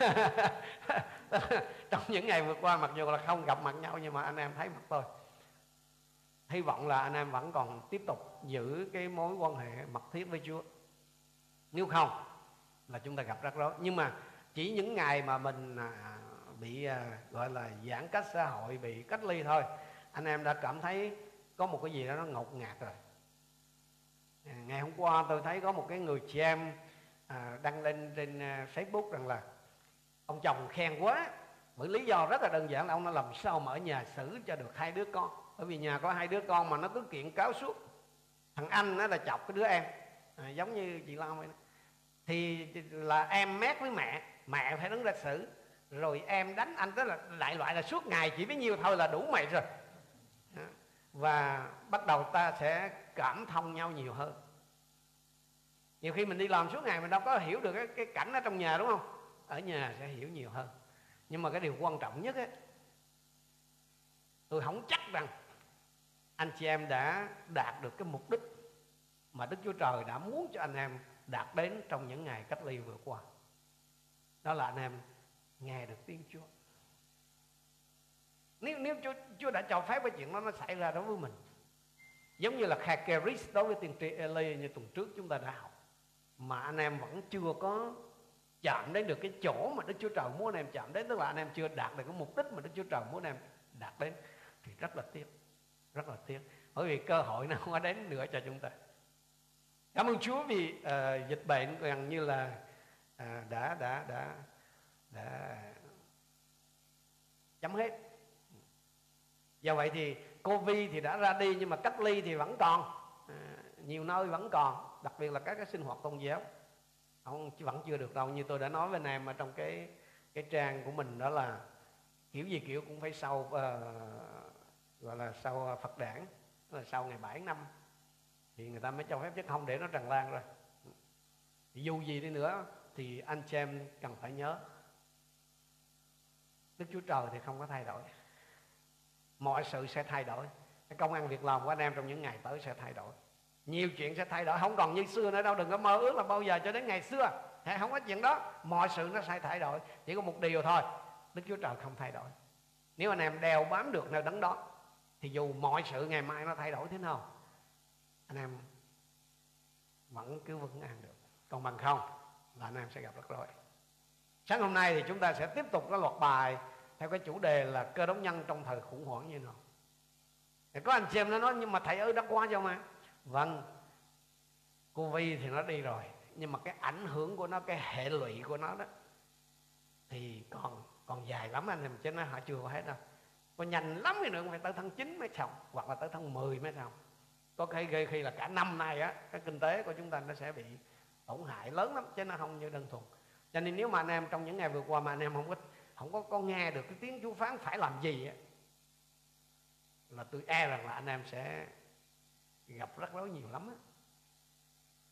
trong những ngày vừa qua, mặc dù là không gặp mặt nhau, nhưng mà anh em thấy mặt tôi. Hy vọng là anh em vẫn còn tiếp tục giữ cái mối quan hệ mật thiết với Chúa. Nếu không, là chúng ta gặp rắc rối. Nhưng mà chỉ những ngày mà mình à, bị à, gọi là giãn cách xã hội, bị cách ly thôi, anh em đã cảm thấy có một cái gì đó nó ngột ngạt rồi. À, ngày hôm qua tôi thấy có một cái người chị em đăng lên trên Facebook rằng là ông chồng khen quá. Bởi lý do rất là đơn giản là ông nó làm sao mà ở nhà xử cho được hai đứa con? Bởi vì nhà có hai đứa con mà nó cứ kiện cáo suốt. Thằng anh nó là chọc cái đứa em. À, giống như chị Long vậy đó. thì là em mét với mẹ mẹ phải đứng ra xử. Rồi em đánh anh đó là đại loại là suốt ngày chỉ với nhiêu thôi là đủ mệt rồi. Và bắt đầu ta sẽ cảm thông nhau nhiều hơn. Nhiều khi mình đi làm suốt ngày mình đâu có hiểu được cái, cái cảnh ở trong nhà đúng không? Ở nhà sẽ hiểu nhiều hơn nhưng mà cái điều quan trọng nhất ấy, tôi không chắc rằng anh chị em đã đạt được cái mục đích mà Đức Chúa Trời đã muốn cho anh em đạt đến trong những ngày cách ly vừa qua. Đó là anh em nghe được tiếng Chúa. Nếu nếu Chúa, Chúa đã cho phép cái chuyện đó nó xảy ra đối với mình. Giống như là Khakeris đối với tiên tri Eli như tuần trước chúng ta đã học. Mà anh em vẫn chưa có chạm đến được cái chỗ mà Đức Chúa Trời muốn anh em chạm đến tức là anh em chưa đạt được cái mục đích mà Đức Chúa Trời muốn anh em đạt đến thì rất là tiếc rất là tiếc. Bởi vì cơ hội nó không có đến nữa cho chúng ta. Cảm ơn Chúa vì uh, dịch bệnh gần như là uh, đã đã đã đã chấm hết. Do vậy thì covid thì đã ra đi nhưng mà cách ly thì vẫn còn uh, nhiều nơi vẫn còn đặc biệt là các cái sinh hoạt tôn giáo không vẫn chưa được đâu. Như tôi đã nói với anh em ở trong cái cái trang của mình đó là kiểu gì kiểu cũng phải sau uh, gọi là sau Phật đản là sau ngày 7 năm thì người ta mới cho phép chứ không để nó tràn lan rồi dù gì đi nữa thì anh chị em cần phải nhớ Đức Chúa Trời thì không có thay đổi. Mọi sự sẽ thay đổi. Công ăn việc làm của anh em trong những ngày tới sẽ thay đổi nhiều chuyện sẽ thay đổi. Không còn như xưa nữa đâu. Đừng có mơ ước là bao giờ cho đến ngày xưa. Hay không có chuyện đó. Mọi sự nó sẽ thay đổi. Chỉ có một điều thôi. Đức chúa trời không thay đổi. Nếu anh em đeo bám được nơi đấng đó, thì dù mọi sự ngày mai nó thay đổi thế nào, anh em vẫn cứ vững an được. Còn bằng không là anh em sẽ gặp rắc rối. Sáng hôm nay thì chúng ta sẽ tiếp tục cái loạt bài theo cái chủ đề là cơ đốc nhân trong thời khủng hoảng như nào. Thì có anh chị em nó nói, nhưng mà thầy ơi, đã qua cho mà? Vâng covid thì nó đi rồi nhưng mà cái ảnh hưởng của nó cái hệ lụy của nó đó thì còn còn dài lắm anh em chứ nó họ chưa có hết đâu. Có nhanh lắm thì nữa phải tới tháng 9 mới xong hoặc là tới tháng 10 mới xong. Có khi gây khi là cả năm nay á cái kinh tế của chúng ta nó sẽ bị tổn hại lớn lắm chứ nó không như đơn thuần. Cho nên nếu mà anh em trong những ngày vừa qua mà anh em không có không có, có nghe được cái tiếng Chúa phán phải làm gì á là tôi e rằng là anh em sẽ gặp rắc rối nhiều lắm á.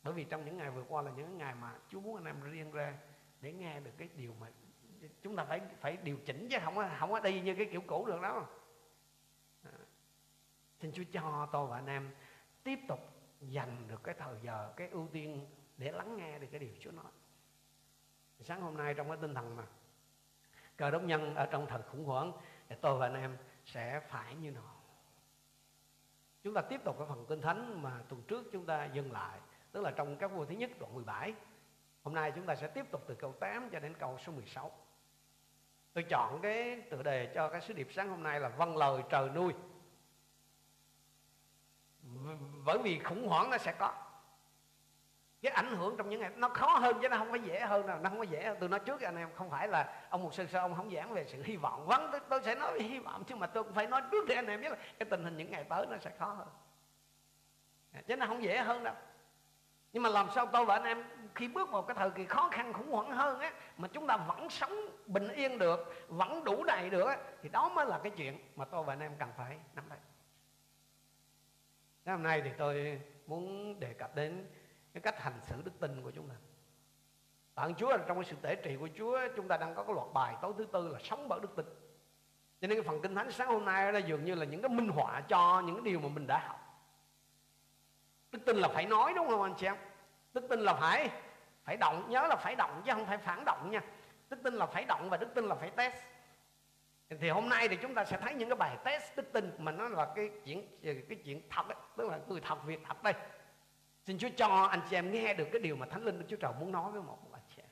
Bởi vì trong những ngày vừa qua là những ngày mà Chúa muốn anh em riêng ra để nghe được cái điều mà chúng ta phải phải điều chỉnh chứ không không có đi như cái kiểu cũ được đó à. xin Chúa cho tôi và anh em tiếp tục dành được cái thời giờ, cái ưu tiên để lắng nghe được cái điều Chúa nói. Sáng hôm nay trong cái tinh thần mà cờ đốc nhân ở trong thời khủng hoảng, thì tôi và anh em sẽ phải như nào chúng ta tiếp tục cái phần kinh thánh mà tuần trước chúng ta dừng lại, tức là trong các vua thứ nhất đoạn 17 hôm nay chúng ta sẽ tiếp tục từ câu 8 cho đến câu số 16 tôi chọn cái tựa đề cho cái sứ điệp sáng hôm nay là vâng lời trời nuôi. Bởi vì khủng hoảng nó sẽ có cái ảnh hưởng trong những ngày nó khó hơn chứ nó không phải dễ hơn nào nó không có dễ tôi nói trước anh em không phải là ông một sư sao ông không giảng về sự hy vọng. Vắng tôi, tôi sẽ nói về hy vọng chứ mà tôi cũng phải nói trước để anh em biết là cái tình hình những ngày tới nó sẽ khó hơn. Dạ, chứ nó không dễ hơn đâu. Nhưng mà làm sao tôi và anh em khi bước vào cái thời kỳ khó khăn khủng hoảng hơn á mà chúng ta vẫn sống bình yên được vẫn đủ đầy được á, thì đó mới là cái chuyện mà tôi và anh em cần phải nắm lấy. Hôm nay thì tôi muốn đề cập đến cái cách hành xử đức tin của chúng ta. Tạng Chúa là trong cái sự tể trị của Chúa chúng ta đang có cái loạt bài tối thứ tư là sống bởi đức tin. Cho nên cái phần kinh thánh sáng hôm nay là dường như là những cái minh họa cho những cái điều mà mình đã học. Đức tin là phải nói đúng không anh chị em? Đức tin là phải phải động nhớ là phải động chứ không phải phản động nha. Đức tin là phải động và đức tin là phải test. Thì hôm nay thì chúng ta sẽ thấy những cái bài test đức tin mà nó là cái chuyện cái chuyện thật ấy, tức là người thật việc thật đây xin Chúa cho anh chị em nghe được cái điều mà Thánh Linh Đức Chúa Trời muốn nói với một anh chị em.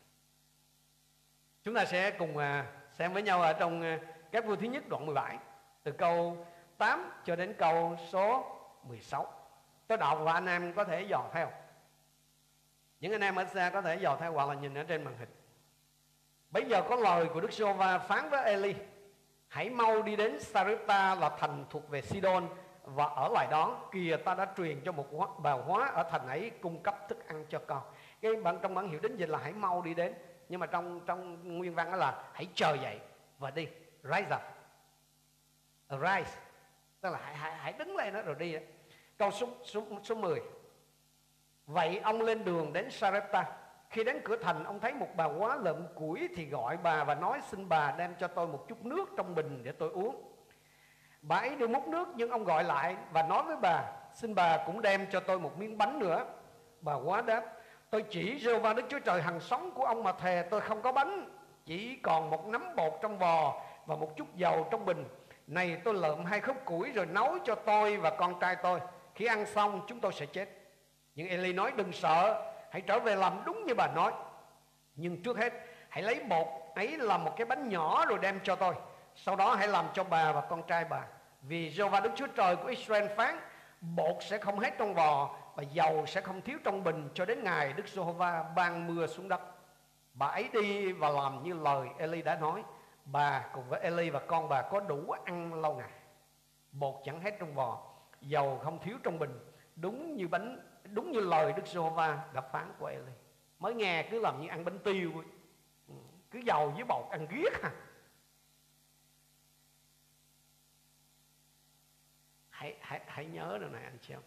Chúng ta sẽ cùng à, xem với nhau ở trong à, các vua thứ nhất đoạn 17 từ câu 8 cho đến câu số 16 tôi đọc và anh em có thể dò theo. Những anh em ở xa có thể dò theo hoặc là nhìn ở trên màn hình. Bây giờ có lời của Đức giê va phán với Eli, hãy mau đi đến Sarepta là thành thuộc về Sidon và ở lại đó kìa ta đã truyền cho một bà hóa ở thành ấy cung cấp thức ăn cho con. Cái bản trong bản hiểu đến dịch là hãy mau đi đến. Nhưng mà trong trong nguyên văn đó là hãy chờ dậy và đi. Rise up. Arise. Tức là hãy, hãy, hãy đứng lên đó rồi đi đó. câu số, số, số 10 vậy ông lên đường đến Sarepta. Khi đến cửa thành ông thấy một bà quá lợm củi thì gọi bà và nói xin bà đem cho tôi một chút nước trong bình để tôi uống bà ấy đưa múc nước, nhưng ông gọi lại và nói với bà, xin bà cũng đem cho tôi một miếng bánh nữa. Bà quá đáp, tôi chỉ rêu va đức chúa trời hằng sống của ông mà thề tôi không có bánh. Chỉ còn một nắm bột trong vò và một chút dầu trong bình. Này, tôi lượm hai khúc củi rồi nấu cho tôi và con trai tôi. Khi ăn xong, chúng tôi sẽ chết. Nhưng Eli nói, đừng sợ, hãy trở về làm đúng như bà nói. Nhưng trước hết, hãy lấy bột ấy làm một cái bánh nhỏ rồi đem cho tôi. Sau đó hãy làm cho bà và con trai bà vì Jehovah Đức Chúa Trời của Israel phán, bột sẽ không hết trong vò và dầu sẽ không thiếu trong bình cho đến ngày Đức Jehovah ban mưa xuống đất. Bà ấy đi và làm như lời Eli đã nói, bà cùng với Eli và con bà có đủ ăn lâu ngày. Bột chẳng hết trong vò dầu không thiếu trong bình. Đúng như bánh, đúng như lời Đức Jehovah đã phán của Eli. Mới nghe cứ làm như ăn bánh tiêu. Ừ, cứ dầu với bột, ăn riết à hãy hãy hãy nhớ điều này, anh chị em.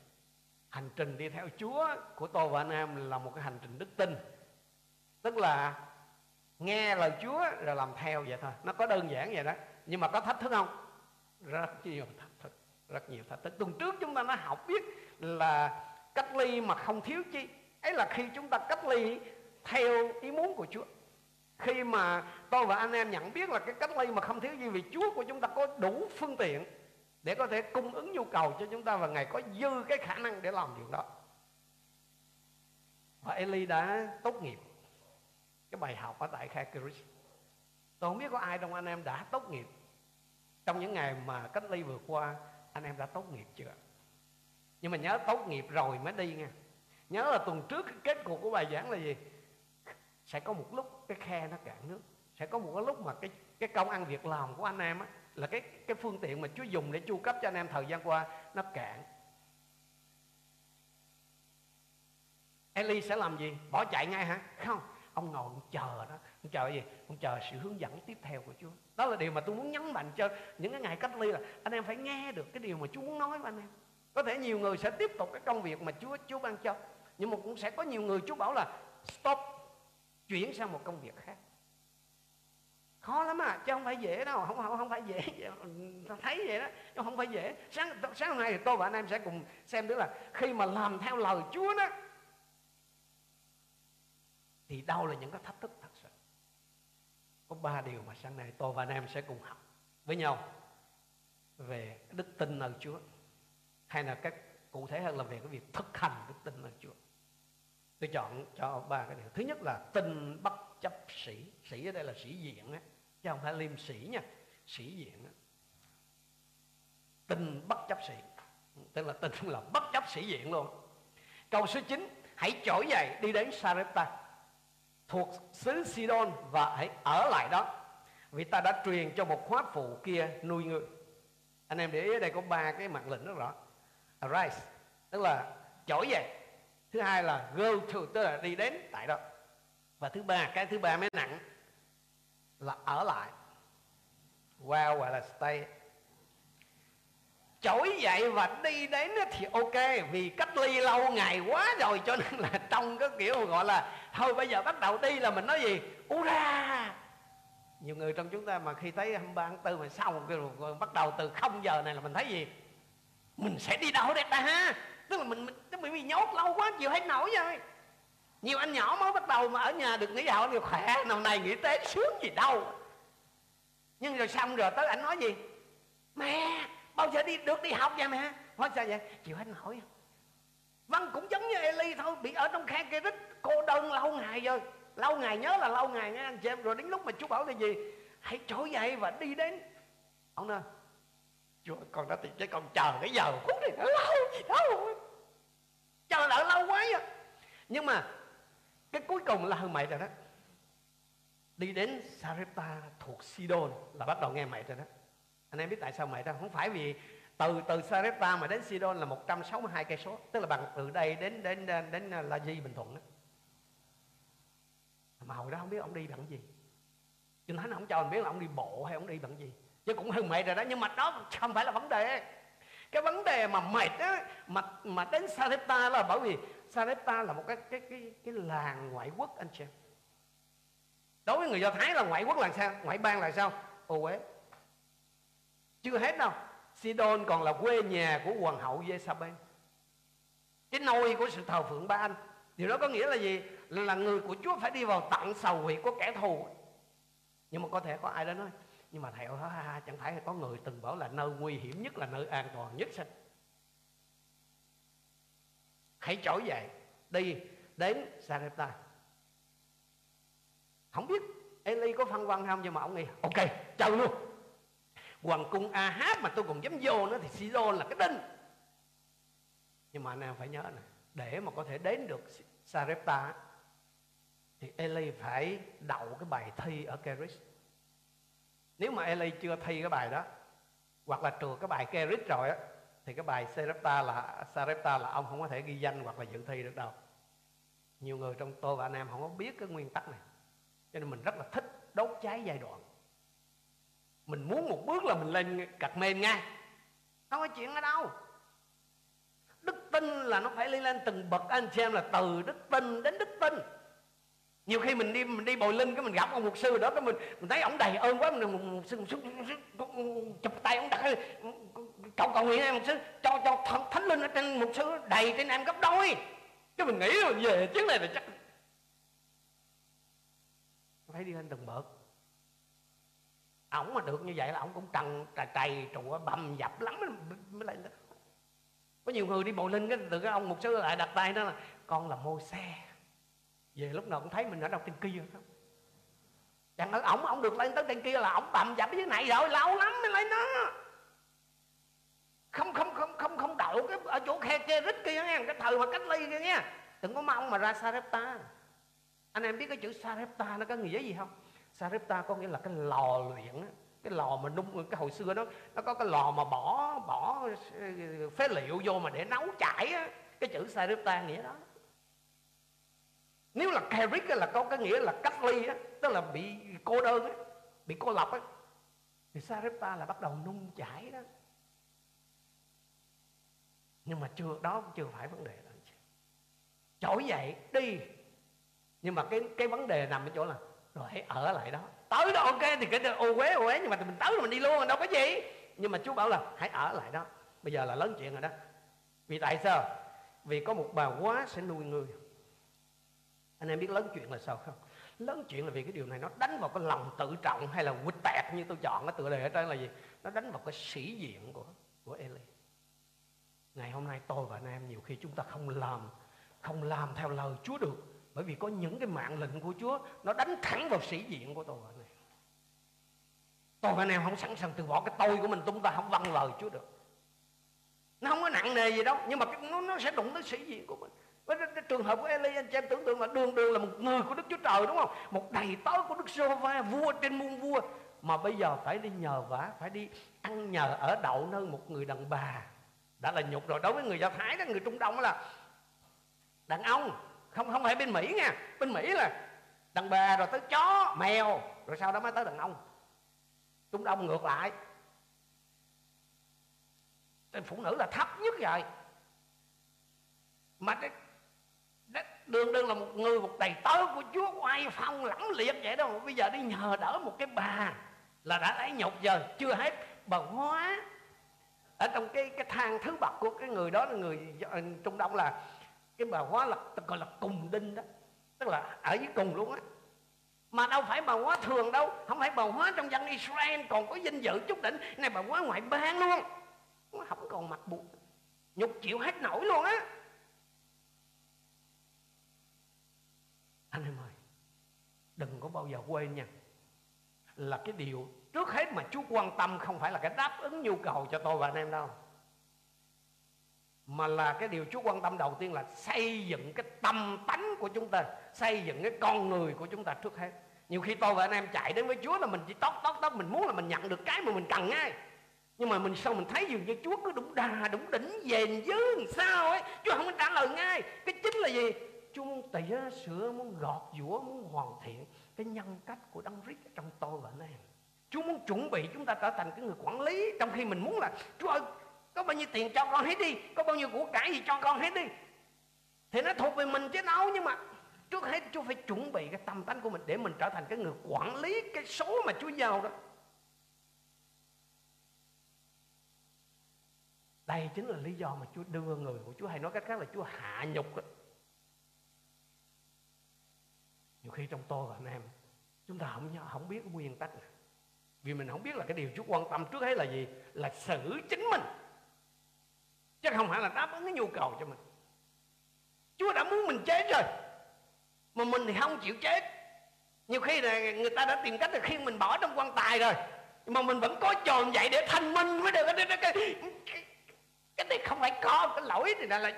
Hành trình đi theo Chúa của tôi và anh em là một cái hành trình đức tin. Tức là nghe lời Chúa rồi làm theo vậy thôi. Nó có đơn giản vậy đó. Nhưng mà có thách thức không? Rất nhiều thách thức. Rất nhiều thách thức. Tuần trước chúng ta đã học biết là cách ly mà không thiếu chi. Ấy là khi chúng ta cách ly theo ý muốn của Chúa. Khi mà tôi và anh em nhận biết là cái cách ly mà không thiếu gì vì Chúa của chúng ta có đủ phương tiện để có thể cung ứng nhu cầu cho chúng ta và Ngài có dư cái khả năng để làm chuyện đó. Và Eli đã tốt nghiệp cái bài học ở tại Khai Chris tôi không biết có ai trong anh em đã tốt nghiệp. Trong những ngày mà cách ly vừa qua, anh em đã tốt nghiệp chưa? Nhưng mà nhớ tốt nghiệp rồi mới đi nha. Nhớ là tuần trước cái kết cục của bài giảng là gì? Sẽ có một lúc cái khe nó cạn nước. Sẽ có một cái lúc mà cái cái công ăn việc làm của anh em á là cái cái phương tiện mà Chúa dùng để chu cấp cho anh em thời gian qua, nó cạn. Eli sẽ làm gì? Bỏ chạy ngay hả? Không, ông ngồi, ông chờ đó. Ông chờ gì? Ông chờ sự hướng dẫn tiếp theo của Chúa. Đó là điều mà tôi muốn nhấn mạnh cho những cái ngày cách ly là anh em phải nghe được cái điều mà Chúa muốn nói với anh em. Có thể nhiều người sẽ tiếp tục cái công việc mà Chúa Chúa ban cho, nhưng mà cũng sẽ có nhiều người Chúa bảo là stop, chuyển sang một công việc khác khó lắm à chứ không phải dễ đâu không không, không phải dễ. Thấy vậy đó chứ không phải dễ. Sáng sáng hôm nay thì tôi và anh em sẽ cùng xem được là khi mà làm theo lời Chúa đó thì đâu là những cái thách thức thật sự. Có ba điều mà sáng nay tôi và anh em sẽ cùng học với nhau về đức tin ở Chúa hay là các cụ thể hơn là về cái việc thực hành đức tin ở Chúa. Tôi chọn cho ba cái điều. Thứ nhất là tin bất chấp sĩ sĩ ở đây là sĩ diện á, chứ không phải liêm sĩ nha, sĩ diện á. Tình bất chấp sĩ, tức là tình là bất chấp sĩ diện luôn. Câu số 9 hãy trỗi dậy đi đến Sarepta. Thuộc xứ Sidon và hãy ở lại đó, vì ta đã truyền cho một khóa phụ kia nuôi ngươi. Anh em để ý ở đây có ba cái mặt lệnh rất rõ. Arise, tức là trỗi dậy. Thứ hai là go to, tức là đi đến tại đó. Và thứ ba, cái thứ ba mới nặng là ở lại. Wow gọi là stay. Trỗi dậy và đi đến thì ok vì cách ly lâu ngày quá rồi cho nên là trong cái kiểu gọi là thôi bây giờ bắt đầu đi là mình nói gì? Ura! Nhiều người trong chúng ta mà khi thấy 23 tháng 4 mà sau rồi bắt đầu từ 0 giờ này là mình thấy gì? Mình sẽ đi đâu đây ta ha? Tức là mình, mình, mình bị nhốt lâu quá chịu hết nổi rồi nhiều anh nhỏ mới bắt đầu mà ở nhà được nghỉ học thì khỏe, năm nay nghỉ tết sướng gì đâu. Nhưng rồi xong rồi tới anh nói gì? Mẹ, bao giờ đi, được đi học vậy mẹ? Nói sao vậy? Chịu hết nổi. Văn cũng giống như Eli thôi, bị ở trong khe kia rít, cô đơn lâu ngày rồi. Lâu ngày nhớ là lâu ngày, nghe anh chị em, rồi đến lúc mà chú bảo là gì? Hãy trỗi dậy và đi đến. Ông nói, chúa con đã tìm cái con chờ cái giờ phút này nó lâu gì đâu. Chờ đợi lâu quá vậy nhưng mà cái cuối cùng là hơn mày rồi đó. Đi đến Sarepta thuộc Sidon là bắt đầu nghe mày rồi đó. Anh em biết tại sao mày đó? Không phải vì từ từ Sarepta mà đến Sidon là 162 cây số. Tức là bằng từ đây đến đến đến, đến La Di Bình Thuận đó. Mà hồi đó không biết ông đi bằng gì. Kinh Thánh không cho mình biết là ông đi bộ hay ông đi bằng gì. Chứ cũng hơi mệt rồi đó. Nhưng mà đó không phải là vấn đề. Cái vấn đề mà mệt á mà mà đến Sarepta là bởi vì Sarepta là một cái cái cái cái làng ngoại quốc anh chị đối với người do thái là ngoại quốc là sao? Ngoại bang là sao? Ô uế. Chưa hết đâu. Sidon còn là quê nhà của hoàng hậu Jezabel cái nôi của sự thờ phượng ba anh. Điều đó có nghĩa là gì? Là người của Chúa phải đi vào tận sầu huyệt của kẻ thù. Nhưng mà có thể có ai đó nói nhưng mà thầy ơi ha, ha, chẳng phải có người từng bảo là nơi nguy hiểm nhất là nơi an toàn nhất sao? Hãy trỗi dậy đi đến Sarepta. Không biết Eli có phân quan không, nhưng mà ông nghĩ, ok chờ luôn. Hoàng cung Ahab mà tôi còn dám vô nữa thì Sidon là cái đinh. Nhưng mà anh em phải nhớ này để mà có thể đến được Sarepta thì Eli phải đậu cái bài thi ở Keris. Nếu mà Eli chưa thi cái bài đó, hoặc là trượt cái bài Kerit rồi á thì cái bài Sarepta là Sarepta là ông không có thể ghi danh hoặc là dự thi được đâu. Nhiều người trong tôi và anh em không có biết cái nguyên tắc này. Cho nên mình rất là thích đốt cháy giai đoạn. Mình muốn một bước là mình lên cặt men ngay. Không có chuyện ở đâu. Đức tin là nó phải lên lên từng bậc anh xem là từ đức tin đến đức tin nhiều khi mình đi mình đi bồi linh cái mình gặp ông mục sư đó cái mình mình thấy ông đầy ơn quá mình một mục sư một sư chụp tay ông đặt cầu cầu nguyện em mục sư cho cho thánh, thánh linh ở trên mục sư đầy trên em gấp đôi. Cái mình nghĩ rồi về chuyến này là chắc. Phải đi lên từng bậc ổng mà được như vậy là ổng cũng trần trà trầy trụ bầm dập lắm mới lại có nhiều người đi bồi linh cái từ cái ông mục sư lại đặt tay đó là con là mô xe về lúc nào cũng thấy mình ở đâu trên kia không chẳng ở ổng ổng được lên tới trên kia là ổng bầm dập dưới này rồi, lâu lắm mới lên đó. Không không không không không đậu cái ở chỗ khe khe rít kia nghe cái thời mà cách ly kia nghe đừng có mong mà ra Sarepta. Anh em biết cái chữ Sarepta nó có nghĩa gì không? Sarepta có nghĩa là cái lò luyện cái lò mà nung, cái hồi xưa đó, nó có cái lò mà bỏ bỏ ờ, phế liệu vô mà để nấu chảy á. Cái chữ Sarepta nghĩa đó nếu là Kerik là có cái nghĩa là cách ly á, tức là bị cô đơn á, bị cô lập á, thì Sarepta là bắt đầu nung chảy đó. Nhưng mà chưa, đó chưa phải vấn đề đó trỗi dậy, đi. Nhưng mà cái cái vấn đề nằm ở chỗ là rồi hãy ở lại đó. Tới đó ok, thì cái ô quế ô quế nhưng mà mình tới rồi mình đi luôn, đâu có gì. Nhưng mà chú bảo là hãy ở lại đó. Bây giờ là lớn chuyện rồi đó. Vì tại sao? Vì có một bà quá sẽ nuôi người anh em biết lớn chuyện là sao không? Lớn chuyện là vì cái điều này nó đánh vào cái lòng tự trọng hay là quýt tẹt như tôi chọn cái tựa đề ở trên là gì? Nó đánh vào cái sĩ diện của của Eli ngày hôm nay tôi và anh em nhiều khi chúng ta không làm không làm theo lời Chúa được bởi vì có những cái mạng lệnh của Chúa nó đánh thẳng vào sĩ diện của tôi và anh em. Tôi và anh em không sẵn sàng từ bỏ cái tôi của mình chúng ta không vâng lời Chúa được. Nó không có nặng nề gì đâu nhưng mà nó, nó sẽ đụng tới sĩ diện của mình trường hợp của Eli, anh chị em tưởng tượng là đường đường là một người của Đức Chúa Trời, đúng không? Một đầy tớ của Đức giê va vua trên muôn vua. Mà bây giờ phải đi nhờ vả, phải đi ăn nhờ ở đậu nơi một người đàn bà. Đã là nhục rồi. Đối với người do thái đó, người trung đông là đàn ông. Không không phải bên mỹ nha. Bên mỹ là đàn bà rồi tới chó, mèo, rồi sau đó mới tới đàn ông. Trung đông ngược lại. Phụ nữ là thấp nhất rồi. Mà cái đương đương là một người, một đầy tớ của chúa oai phong lẫm liệt vậy đâu bây giờ đi nhờ đỡ một cái bà là đã lấy nhục giờ, chưa hết bà hóa. Ở trong cái cái thang thứ bậc của cái người đó là người trung đông là cái bà hóa là gọi là cùng đinh đó. Tức là ở dưới cùng luôn á. Mà đâu phải bà hóa thường đâu, không phải bà hóa trong dân Israel, còn có danh dự chút đỉnh. Này bà hóa ngoại bang luôn. Không còn mặt buộc, nhục chịu hết nổi luôn á. Anh em ơi, đừng có bao giờ quên nha. Là cái điều trước hết mà Chúa quan tâm không phải là cái đáp ứng nhu cầu cho tôi và anh em đâu. Mà là cái điều Chúa quan tâm đầu tiên là xây dựng cái tâm tánh của chúng ta, xây dựng cái con người của chúng ta trước hết. Nhiều khi tôi và anh em chạy đến với Chúa là mình chỉ tót tót tót mình muốn là mình nhận được cái mà mình cần ngay. Nhưng mà mình sao mình thấy dường như Chúa cứ đúng đà, đúng đỉnh, dền dứ làm sao ấy, Chúa không có trả lời ngay. Cái chính là gì? Chung muốn tỉa sửa, muốn gọt giũa, muốn hoàn thiện cái nhân cách của Đấng Christ trong tôi và anh em. Chúa muốn chuẩn bị chúng ta trở thành cái người quản lý, trong khi mình muốn là, Chúa ơi, có bao nhiêu tiền cho con hết đi, có bao nhiêu của cải gì cho con hết đi. Thì nó thuộc về mình chứ đâu, nhưng mà trước hết Chúa phải chuẩn bị cái tâm tánh của mình để mình trở thành cái người quản lý cái số mà Chúa giao đó. Đây chính là lý do mà Chúa đưa người của Chúa, hay nói cách khác là Chúa hạ nhục đó nhiều khi trong tôi và anh em chúng ta không không biết nguyên tắc này. vì mình không biết là cái điều Chúa quan tâm trước hết là gì? Là xử chính mình. Chứ không phải là đáp ứng cái nhu cầu cho mình. Chúa đã muốn mình chết rồi mà mình thì không chịu chết. Nhiều khi là người ta đã tìm cách là khi mình bỏ trong quan tài rồi mà mình vẫn có tròn vậy để thanh minh mới được. Cái, cái, cái, cái, cái này không phải có cái lỗi thì là là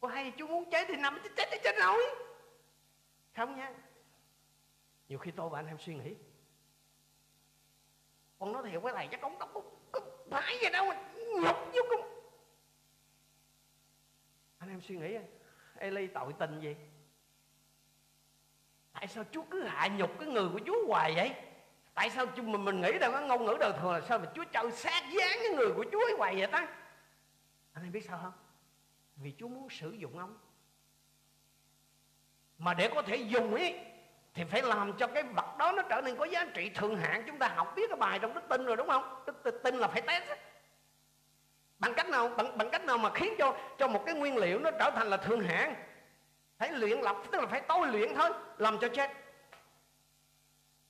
có hay chú muốn chết thì nằm chết chết chết nổi không nha. Nhiều khi tôi và anh em suy nghĩ. Con nói thiệt với thầy chắc không có, có phải gì đâu mà nhục vô con anh em suy nghĩ Eli tội tình gì? Tại sao Chúa cứ hạ nhục cái người của Chúa hoài vậy? Tại sao mình mình nghĩ đâu có ngôn ngữ đời thường là sao mà Chúa trời sát dáng cái người của Chúa ấy hoài vậy ta? Anh em biết sao không? Vì Chúa muốn sử dụng ông mà để có thể dùng ấy thì phải làm cho cái vật đó nó trở nên có giá trị thường hạn chúng ta học biết cái bài trong đức tin rồi đúng không? Đức tin là phải test. Bằng cách nào bằng, bằng cách nào mà khiến cho cho một cái nguyên liệu nó trở thành là thường hạn phải luyện lập tức là phải tôi luyện thôi làm cho chết.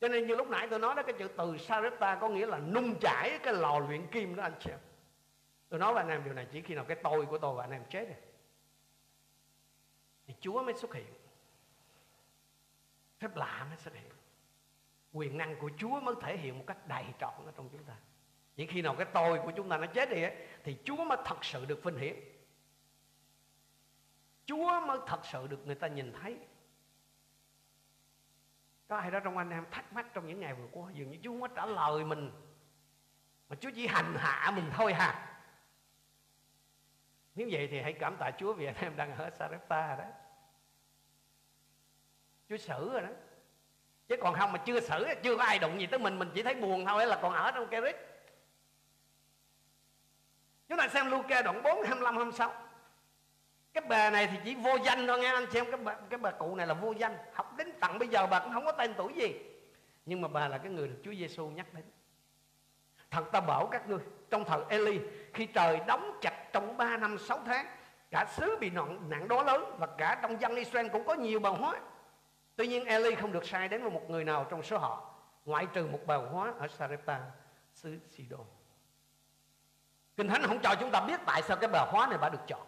Cho nên như lúc nãy tôi nói đó cái chữ từ sarepta có nghĩa là nung chảy cái lò luyện kim đó anh chị tôi nói với anh em điều này chỉ khi nào cái tôi của tôi và anh em chết rồi thì chúa mới xuất hiện phép lạ mới xuất hiện. Quyền năng của chúa mới thể hiện một cách đầy trọn ở trong chúng ta. Chỉ khi nào cái tôi của chúng ta nó chết đi ấy, thì Chúa mới thật sự được vinh hiển. Chúa mới thật sự được người ta nhìn thấy. Có ai đó trong anh em thắc mắc trong những ngày vừa qua dường như Chúa không có trả lời mình mà Chúa chỉ hành hạ mình thôi hà. Nếu vậy thì hãy cảm tạ Chúa vì anh em đang ở Sarepta đó. Chúa xử rồi đó. Chứ còn không mà chưa xử chưa có ai đụng gì tới mình mình chỉ thấy buồn thôi là còn ở trong cái rít Chúng ta xem Luca đoạn 4, 25, 26 Cái bà này thì chỉ vô danh thôi nghe anh xem Cái bà, cái bà cụ này là vô danh. Học đến tận bây giờ bà cũng không có tên tuổi gì. Nhưng mà bà là cái người được Chúa Giêsu nhắc đến. Thật ta bảo các ngươi Trong thời Eli Khi trời đóng chặt trong 3 năm 6 tháng Cả xứ bị nạn, nạn đó lớn Và cả trong dân Israel cũng có nhiều bào hóa Tuy nhiên Eli không được sai đến với một người nào trong số họ, Ngoại trừ một bào hóa ở Sarepta xứ Sidon. Kinh Thánh không cho chúng ta biết tại sao cái bà hóa này bà được chọn.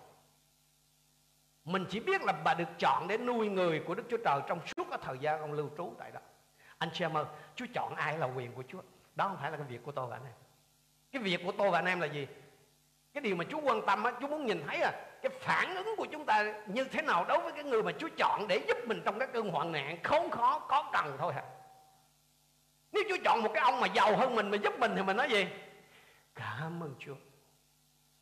Mình chỉ biết là bà được chọn để nuôi người của Đức Chúa Trời Trong suốt cái thời gian ông lưu trú tại đó. Anh chị em ơi, Chúa chọn ai là quyền của Chúa? Đó không phải là cái việc của tôi và anh em. Cái việc của tôi và anh em là gì? Cái điều mà Chúa quan tâm á, Chúa muốn nhìn thấy à Cái phản ứng của chúng ta như thế nào Đối với cái người mà Chúa chọn để giúp mình Trong các cơn hoạn nạn, khốn khó, có cần thôi hả? Nếu Chúa chọn một cái ông mà giàu hơn mình Mà giúp mình thì mình nói gì? Cảm ơn Chúa.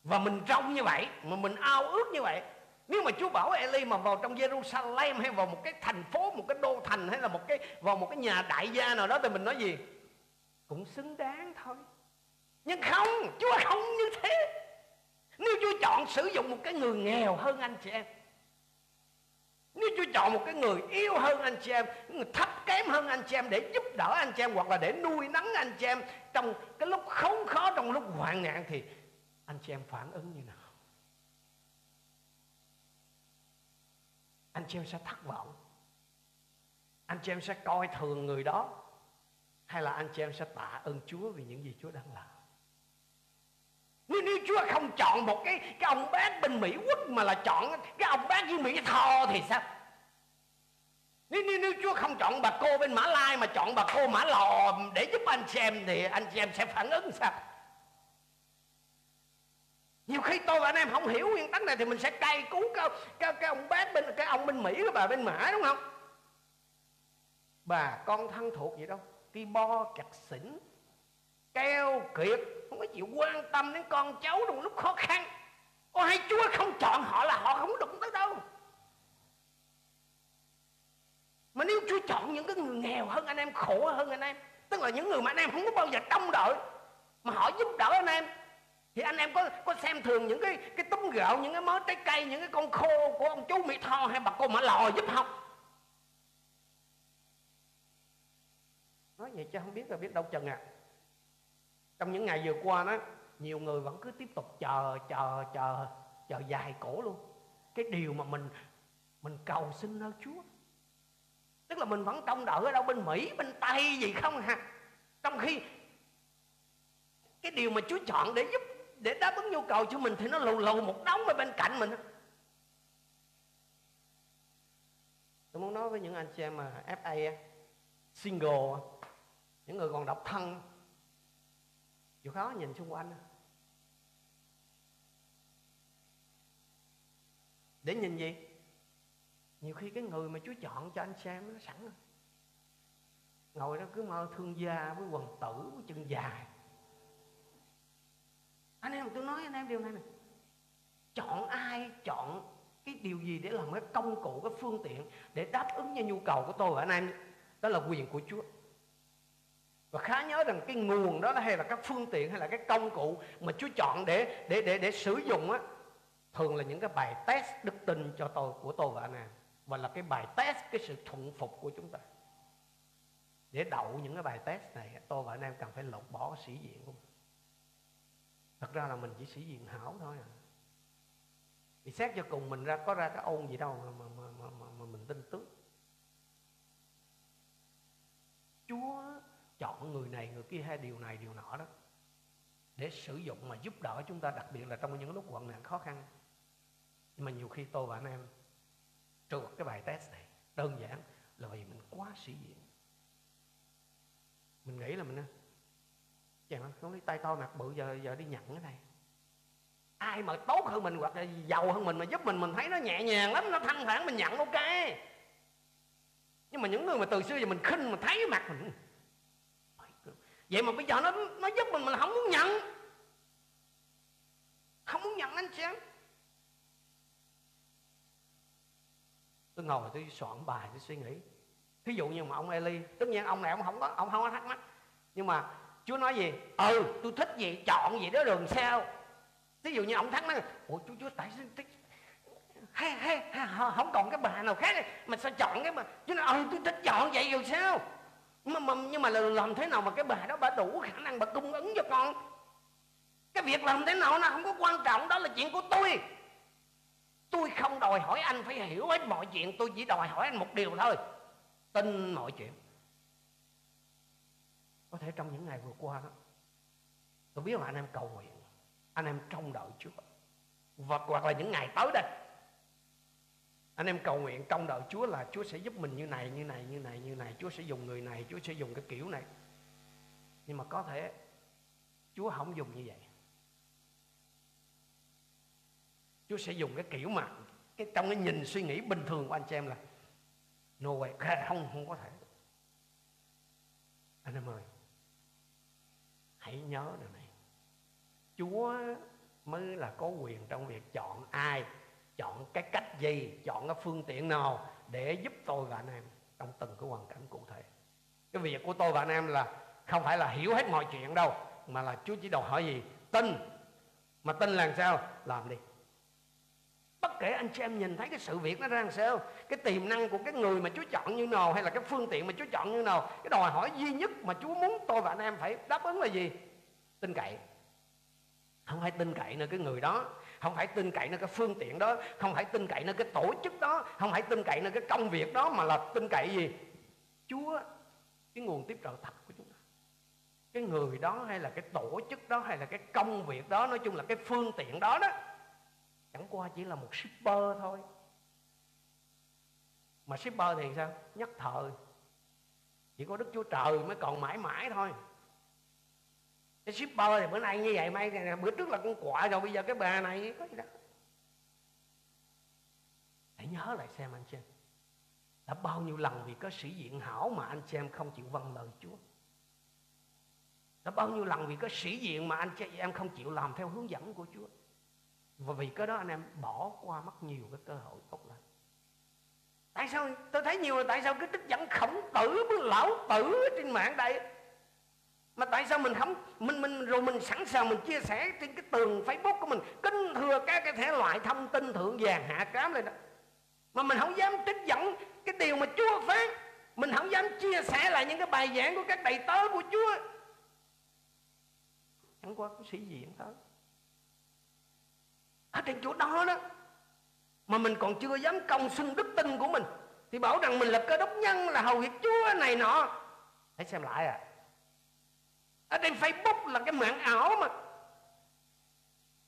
Và mình trông như vậy, mà mình ao ước như vậy. Nếu mà Chúa bảo Eli mà vào trong Jerusalem hay vào một cái thành phố, một cái đô thành hay là một cái, vào một cái nhà đại gia nào đó thì mình nói gì? Cũng xứng đáng thôi. Nhưng không, Chúa không như thế nếu Chúa chọn sử dụng một cái người nghèo hơn anh chị em, nếu Chúa chọn một cái người yêu hơn anh chị em, Người thấp kém hơn anh chị em Để giúp đỡ anh chị em Hoặc là để nuôi nắng anh chị em Trong cái lúc khốn khó, Trong lúc hoạn nạn Thì anh chị em phản ứng như nào? Anh chị em sẽ thất vọng. Anh chị em sẽ coi thường người đó hay là anh chị em sẽ tạ ơn Chúa vì những gì Chúa đang làm? Nếu, nếu Chúa không chọn một cái cái ông bác bên Mỹ quốc mà là chọn cái ông bác dưới Mỹ Tho thì sao? Nếu, nếu, nếu Chúa không chọn bà cô bên Mã Lai mà chọn bà cô Mã Lò để giúp anh xem thì anh xem sẽ phản ứng sao? Nhiều khi tôi và anh em không hiểu nguyên tắc này thì mình sẽ cay cú cái, cái, cái ông bác bên cái ông bên Mỹ cái bà bên Mã đúng không? Bà con thân thuộc gì đâu? Ti bo chặt xỉn keo kiệt. Không có chịu quan tâm đến con cháu trong lúc khó khăn. Ôi hay Chúa không chọn họ là họ không đụng tới đâu. Mà nếu Chúa chọn những cái người nghèo hơn anh em, Khổ hơn anh em, Tức là những người mà anh em không có bao giờ trông đợi, Mà họ giúp đỡ anh em, Thì anh em có có xem thường những cái cái tấm gạo, Những cái mớ trái cây, Những cái con khô của ông chú Mỹ Tho Hay bà cô Mã Lò giúp không? Nói vậy chứ không biết là biết đâu chừng à. Trong những ngày vừa qua đó, Nhiều người vẫn cứ tiếp tục chờ chờ chờ Chờ dài cổ luôn. Cái điều mà mình Mình cầu xin nơi Chúa. Tức là mình vẫn trông đợi ở đâu, bên Mỹ, Bên Tây gì không hả Trong khi Cái điều mà Chúa chọn để giúp, Để đáp ứng nhu cầu cho mình Thì nó lù lù một đống ở bên cạnh mình. Tôi muốn nói với những anh chị em mà FA Single những người còn độc thân chịu khó nhìn xung quanh để nhìn gì? Nhiều khi cái người mà Chúa chọn cho anh xem nó sẵn ngồi đó cứ mơ thương gia với quần tử, với chân dài anh em, tôi nói anh em điều này nè. Chọn ai, chọn cái điều gì để làm cái công cụ, cái phương tiện để đáp ứng cho nhu cầu của tôi và anh em. Đó là quyền của Chúa và khá nhớ rằng cái nguồn đó hay là các phương tiện hay là cái công cụ mà Chúa chọn để để để để sử dụng á thường là những cái bài test đức tin cho tôi của tôi và anh em. Và là cái bài test cái sự thuận phục của chúng ta. Để đậu những cái bài test này tôi và anh em cần phải lột bỏ sĩ diện của mình. Thật ra là mình chỉ sĩ diện hảo thôi à. Thì xét cho cùng mình ra có ra cái ôn gì đâu mà, mà, mà, mà, mà, mình tin tức Chúa chọn người này, người kia hay điều này, điều nọ đó. Để sử dụng mà giúp đỡ chúng ta, đặc biệt là trong những lúc hoạn nạn khó khăn. Nhưng mà nhiều khi tôi và anh em trượt cái bài test này, đơn giản là vì mình quá sĩ diện. Mình nghĩ là mình chẳng không lấy tay to mặt bự, giờ giờ đi nhận cái này. Ai mà tốt hơn mình hoặc là giàu hơn mình mà giúp mình mình thấy nó nhẹ nhàng lắm, nó thanh thản, mình nhận, ok. Nhưng mà những người mà từ xưa giờ mình khinh mà thấy mặt mình vậy mà bây giờ nó nó giúp mình mình không muốn nhận. Không muốn nhận anh chị em. Tôi ngồi tôi soạn bài tôi suy nghĩ. Ví dụ như mà ông Eli tất nhiên ông này ông không có ông không có thắc mắc. Nhưng mà Chúa nói gì? Ừ tôi thích gì chọn gì đó đường sao ví dụ như ông thắc mắc ủa chú Chúa tại sao hay, hay, hay, không còn cái bà nào khác này mà sao chọn cái mà Chúa nói ừ tôi thích chọn vậy rồi sao? Mà, mà, nhưng mà làm thế nào mà cái bà đó bà đủ khả năng bà cung ứng cho con? Cái việc làm thế nào nó không có quan trọng đó là chuyện của tôi. Tôi không đòi hỏi anh phải hiểu hết mọi chuyện tôi chỉ đòi hỏi anh một điều thôi. Tin mọi chuyện. Có thể trong những ngày vừa qua đó tôi biết là anh em cầu nguyện anh em trông đợi Chúa. Và hoặc là những ngày tới đây anh em cầu nguyện trong đời Chúa là Chúa sẽ giúp mình như này như này như này như này. Chúa sẽ dùng người này, Chúa sẽ dùng cái kiểu này. Nhưng mà có thể Chúa không dùng như vậy. Chúa sẽ dùng cái kiểu mà cái trong cái nhìn, suy nghĩ bình thường của anh chị em là, no way, không không có thể. Anh em ơi, hãy nhớ điều này. Chúa mới là có quyền trong việc chọn ai chọn cái cách gì, chọn cái phương tiện nào để giúp tôi và anh em trong từng cái hoàn cảnh cụ thể. Cái việc của tôi và anh em là không phải là hiểu hết mọi chuyện đâu, mà là Chúa chỉ đòi hỏi gì? Tin. Mà tin là sao? Làm đi. Bất kể anh chị em nhìn thấy cái sự việc nó ra làm sao, cái tiềm năng của cái người mà Chúa chọn như nào, hay là cái phương tiện mà Chúa chọn như nào, cái đòi hỏi duy nhất mà Chúa muốn tôi và anh em phải đáp ứng là gì? Tin cậy. Không phải tin cậy nữa cái người đó không phải tin cậy nơi cái phương tiện đó, không phải tin cậy nơi cái tổ chức đó, không phải tin cậy nơi cái công việc đó, mà là tin cậy gì? Chúa, cái nguồn tiếp trợ thật của chúng ta. Cái người đó hay là cái tổ chức đó hay là cái công việc đó, nói chung là cái phương tiện đó đó, chẳng qua chỉ là một shipper thôi. Mà shipper thì sao? Nhất thời. Chỉ có đức chúa trời mới còn mãi mãi thôi cái shipper thì bữa nay như vậy mai bữa trước là con quạ rồi, bây giờ cái bà này có gì đó. Hãy nhớ lại xem anh chị em đã bao nhiêu lần vì có sĩ diện hảo mà anh chị em không chịu vâng lời Chúa. Đã bao nhiêu lần vì có sĩ diện mà anh chị em không chịu làm theo hướng dẫn của Chúa. Và vì cái đó anh em bỏ qua mất nhiều cái cơ hội tốt lành. Tại sao? Tôi thấy nhiều là tại sao cái trích dẫn khổng tử với lão tử trên mạng đây? Mà tại sao mình không? Mình mình, rồi mình sẵn sàng mình chia sẻ trên cái tường Facebook của mình. Kinh thừa các cái thể loại thông tin thượng vàng, hạ cám này đó. Mà mình không dám trích dẫn cái điều mà Chúa phán. Mình không dám chia sẻ lại những cái bài giảng của các đầy tớ của Chúa. Chẳng qua có sĩ diện thôi ở trên chỗ đó đó, mà mình còn chưa dám công xưng đức tin của mình, thì bảo rằng mình là cơ đốc nhân, là hầu việc Chúa này nọ. Hãy xem lại à ở trên Facebook là cái mạng ảo mà.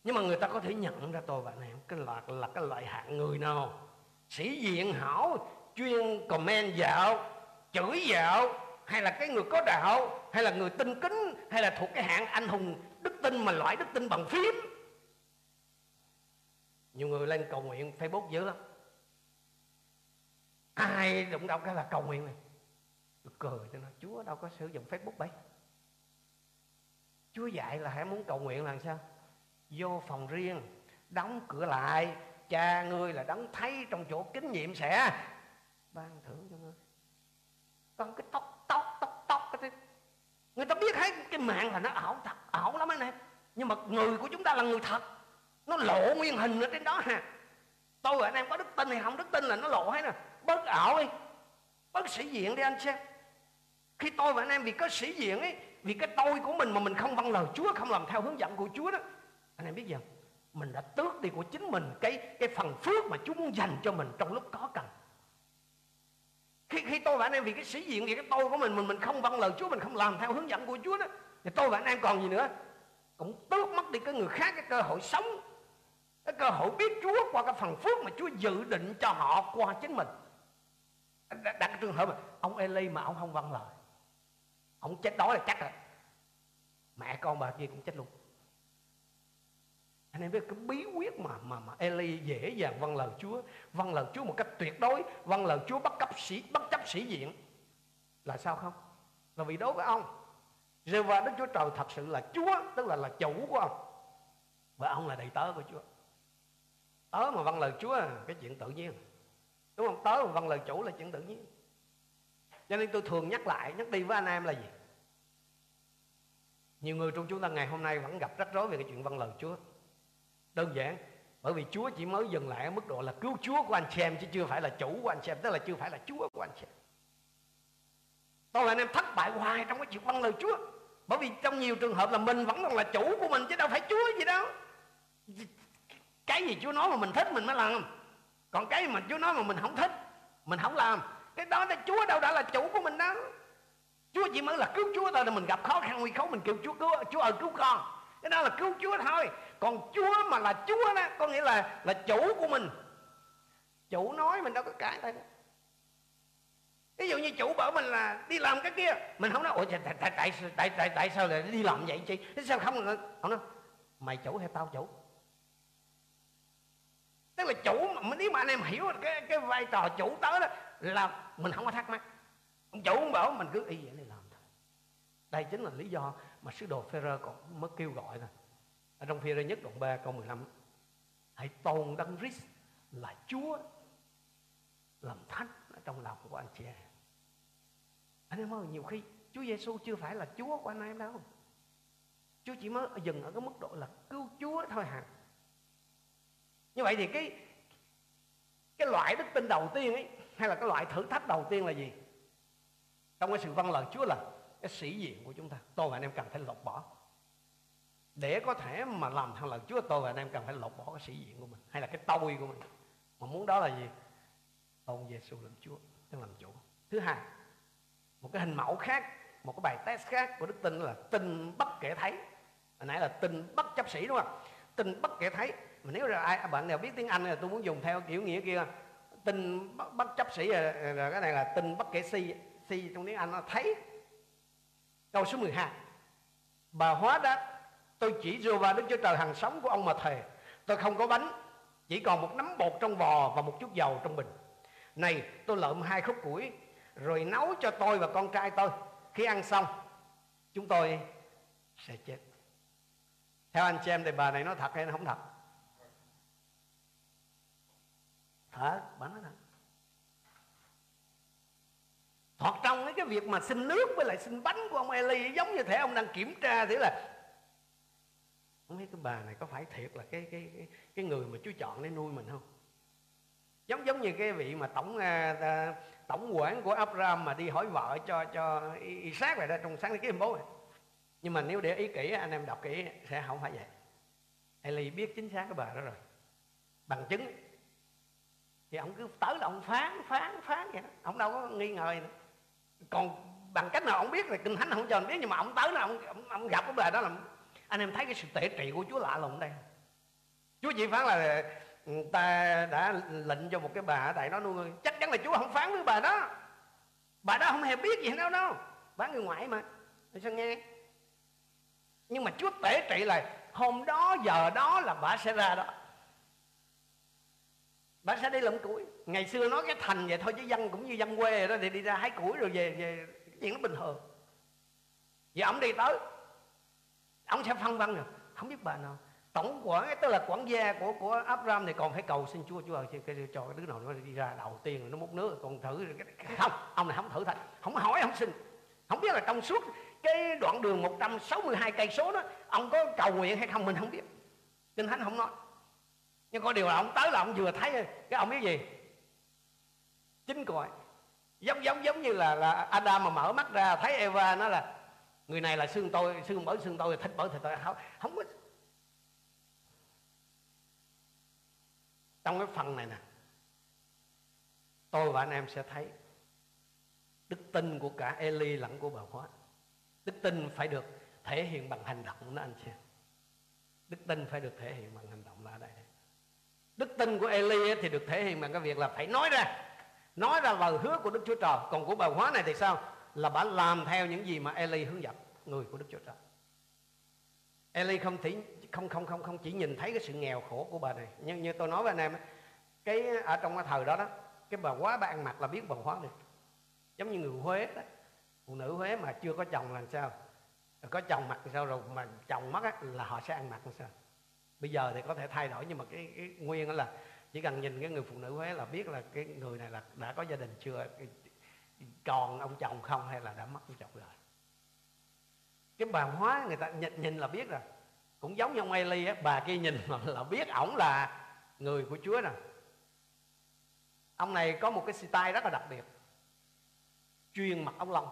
Nhưng mà người ta có thể nhận ra tôi và này em cái loại là cái loại hạng người nào? Sĩ diện hảo, chuyên comment dạo, chửi dạo, hay là cái người có đạo, hay là người tinh kính, hay là thuộc cái hạng anh hùng đức tin mà loại đức tin bằng phím. Nhiều người lên cầu nguyện, facebook dữ lắm. Ai đụng đâu cái là cầu nguyện này? Tôi cười, tôi nói, chúa, đâu có sử dụng facebook đấy chúa dạy là hãy muốn cầu nguyện là sao? Vô phòng riêng, đóng cửa lại, cha ngươi là đấng thấy trong chỗ kính nhiệm sẽ ban thưởng cho ngươi. Con cái tóc tóc tóc tóc cái người ta biết hết cái mạng là nó ảo thật, ảo lắm anh em. Nhưng mà người của chúng ta là người thật. Nó lộ nguyên hình ở trên đó ha. Tôi và anh em có đức tin hay không? Đức tin là nó lộ hết nè. Bớt ảo đi bớt sĩ diện đi anh xem. Khi tôi và anh em vì có sĩ diện ấy vì cái tôi của mình mà mình không vâng lời Chúa, không làm theo hướng dẫn của Chúa đó. Anh em biết gì không mình đã tước đi của chính mình cái cái phần phước mà Chúa muốn dành cho mình trong lúc có cần. Khi khi tôi và anh em vì cái sĩ diện, vì cái tôi của mình mình mình không vâng lời Chúa, mình không làm theo hướng dẫn của Chúa đó, thì tôi và anh em còn gì nữa? Cũng tước mất đi cái người khác cái cơ hội sống, cái cơ hội biết Chúa qua cái phần phước mà Chúa dự định cho họ qua chính mình. Đặt cái trường hợp mà ông Eli mà ông không vâng lời ông chết đói là chắc rồi. Mẹ con bà kia cũng chết luôn. Anh em biết cái bí quyết mà mà mà Eli dễ dàng vâng lời Chúa vâng lời Chúa một cách tuyệt đối vâng lời Chúa bất cấp sĩ, bất chấp sĩ diện là sao không? Là vì đối với ông. Rêu và Đức Chúa Trời thật sự là Chúa, tức là là chủ của ông. Và ông là đầy tớ của Chúa. Tớ mà vâng lời Chúa là cái chuyện tự nhiên. Đúng không? Tớ mà vâng lời chủ là chuyện tự nhiên cho nên tôi thường nhắc lại, nhắc đi với anh em là gì? Nhiều người trong chúng ta ngày hôm nay vẫn gặp rắc rối về cái chuyện văn lời Chúa. Đơn giản, bởi vì Chúa chỉ mới dừng lại ở mức độ là cứu Chúa của anh chị em, chứ chưa phải là chủ của anh chị em, tức là chưa phải là Chúa của anh chị em. Tôi là anh em thất bại hoài trong cái chuyện văn lời Chúa. Bởi vì trong nhiều trường hợp là mình vẫn còn là chủ của mình, chứ đâu phải Chúa gì đâu. Cái gì Chúa nói mà mình thích, mình mới làm. Còn cái mà Chúa nói mà mình không thích, mình không làm cái đó là Chúa đâu đã là chủ của mình đó, Chúa chỉ mới là cứu Chúa thôi là mình gặp khó khăn nguy khốn mình kêu Chúa cứu Chúa ơi cứu con. Cái đó là cứu Chúa thôi. Còn Chúa mà là Chúa đó có nghĩa là là chủ của mình. Chủ nói mình đâu có cãi đây ví dụ như chủ bảo mình là đi làm cái kia mình không nói ủa tại tại tại tại tại, tại sao lại đi làm vậy chị, sao không không nói mày chủ hay tao chủ? Tức là chủ mà nếu mà anh em hiểu cái cái vai trò chủ tới đó, là mình không có thắc mắc. Ông chủ ông bảo mình cứ, y vậy này làm thôi. Đây chính là lý do mà sứ đồ Phêrô còn mới kêu gọi thôi. Ở trong Phêrô nhất đoạn 3 câu 15 hãy tôn đấng Christ là Chúa, làm thánh ở trong lòng của anh chị em. Anh em ơi, nhiều khi Chúa Giêsu chưa phải là Chúa của anh em đâu. Chúa chỉ mới dừng ở cái mức độ là cứu Chúa thôi hả? Như vậy thì cái cái loại đức tin đầu tiên ấy, hay là cái loại thử thách đầu tiên là gì? Trong cái sự văn lời Chúa là cái sĩ diện của chúng ta, tôi và anh em cần phải lột bỏ. Để có thể mà làm thằng lời Chúa, tôi và anh em cần phải lột bỏ cái sĩ diện của mình, hay là cái tôi của mình. Mà muốn đó là gì? Tôn Giêsu làm Chúa, tức làm chủ. Thứ hai, một cái hình mẫu khác, một cái bài test khác của đức tin là tin bất kể thấy. Hồi nãy là tin bất chấp sĩ đúng không tin bất kể thấy mà nếu là ai à, bạn nào biết tiếng anh là tôi muốn dùng theo kiểu nghĩa kia. Tin bất, bất chấp sĩ là, là cái này là tin bất kể si si trong tiếng anh nó thấy. Câu số 12 bà hóa đáp tôi chỉ dựa vào đức chúa trời hàng sống của ông mà thề. Tôi không có bánh chỉ còn một nắm bột trong vò và một chút dầu trong bình. Này tôi lợm hai khúc củi rồi nấu cho tôi và con trai tôi. Khi ăn xong chúng tôi sẽ chết. Theo anh chị em thì bà này nói thật hay nó không thật? Thật bà nói thật Thoạt trong cái việc mà xin nước với lại xin bánh của ông Eli giống như thể ông đang kiểm tra thế là không biết cái bà này có phải thiệt là cái cái cái, cái người mà Chúa chọn để nuôi mình không? Giống giống như cái vị mà tổng uh, tổng quản của Abraham mà đi hỏi vợ cho cho Isaac vậy đó trong sáng cái bố này. Nhưng mà nếu để ý kỹ anh em đọc kỹ sẽ không phải vậy. Eli biết chính xác cái bà đó rồi. Bằng chứng thì ông cứ tới là ông phán phán phán vậy đó. Ông đâu có nghi ngờ gì nữa. Còn bằng cách nào ông biết thì kinh thánh không cho ông biết nhưng mà ông tới là ông, ông, ông gặp cái đề đó là anh em thấy cái sự tể trị của Chúa lạ lùng đây. Chúa chỉ phán là ừ, ta đã lệnh cho một cái bà tại nó nuôi chắc chắn là Chúa không phán với bà đó. Bà đó không hề biết gì đâu đâu. Bà người ngoại mà. Sao nghe? Nhưng mà Chúa tể trị là hôm đó giờ đó là bà sẽ ra đó bà sẽ đi lượm củi. Ngày xưa nói cái thành vậy thôi, chứ dân cũng như dân quê đó, thì đi ra hái củi rồi về về chuyện nó bình thường. Vậy ông đi tới, ông sẽ phân vân rồi không biết bà nào. Tổng quản, tức là quản gia của của Abraham thì còn phải cầu xin Chúa Chúa ơi cho cái đứa nào nó đi ra đầu tiên nó múc nước, còn thử không, ông này không thử thật không hỏi, không xin. Không biết là trong suốt cái đoạn đường 162 cây số đó, ông có cầu nguyện hay không mình không biết. Kinh thánh không nói nhưng có điều là ông tới là ông vừa thấy cái ông biết gì? Chính cõi. Giống giống giống như là là Adam mà mở mắt ra, thấy Eva, nó là, người này là xương tôi, xương bởi xương tôi, thịt bởi thịt tôi. Không không có trong cái phần này nè, tôi và anh em sẽ thấy đức tin của cả Eli lẫn của bà Hóa đức tin phải được thể hiện bằng hành động đó anh chị. Đức tin phải được thể hiện bằng hành động đức tin của Eli thì được thể hiện bằng cái việc là phải nói ra. Nói ra lời hứa của Đức Chúa Trời. Còn của bà Hóa này thì sao? Là bà làm theo những gì mà Eli hướng dẫn người của Đức Chúa Trời. Eli không chỉ không không không không chỉ nhìn thấy cái sự nghèo khổ của bà này. Nhưng như tôi nói với anh em cái ở trong cái thời đó đó cái bà Hóa bà ăn mặc là biết bà Hóa được. Giống như người Huế đó phụ nữ Huế mà chưa có chồng là sao? Có chồng mặc sao? Rồi mà chồng mất á, là họ sẽ ăn mặc làm sao? Bây giờ thì có thể thay đổi nhưng mà cái, cái nguyên đó là chỉ cần nhìn cái người phụ nữ Huế là biết là cái người này là đã có gia đình chưa còn ông chồng không hay là đã mất ông chồng rồi. Cái bà hóa người ta nhìn, nhìn là biết rồi. Cũng giống như ông Eli á bà kia nhìn mà là biết ổng là người của Chúa nè. Ông này có một cái style rất là đặc biệt. Chuyên mặc áo lông.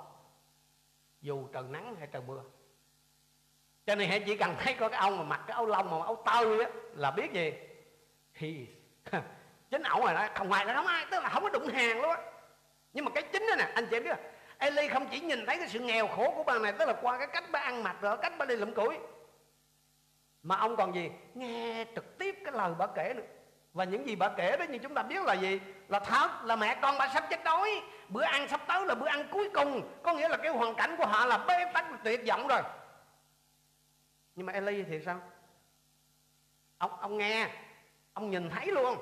Dù trời nắng hay trời mưa cho nên hãy chỉ cần thấy có cái ông mà mặc cái áo lông mà áo tơi á, là biết gì? Thì chính ổng rồi đó, không ai là không ai, tức là không có đụng hàng luôn á. Nhưng mà cái chính đó nè, anh chị biết không? Eli không chỉ nhìn thấy cái sự nghèo khổ của bà này, tức là qua cái cách bà ăn mặc rồi, cách bà đi lụm củi. Mà ông còn gì? Nghe trực tiếp cái lời bà kể nữa. Và những gì bà kể đó như chúng ta biết là gì? Là thật, là mẹ con bà sắp chết đói. Bữa ăn sắp tới là bữa ăn cuối cùng. Có nghĩa là cái hoàn cảnh của họ là bế tắc, tuyệt vọng rồi nhưng mà Eli thì sao? Ông ông nghe, ông nhìn thấy luôn.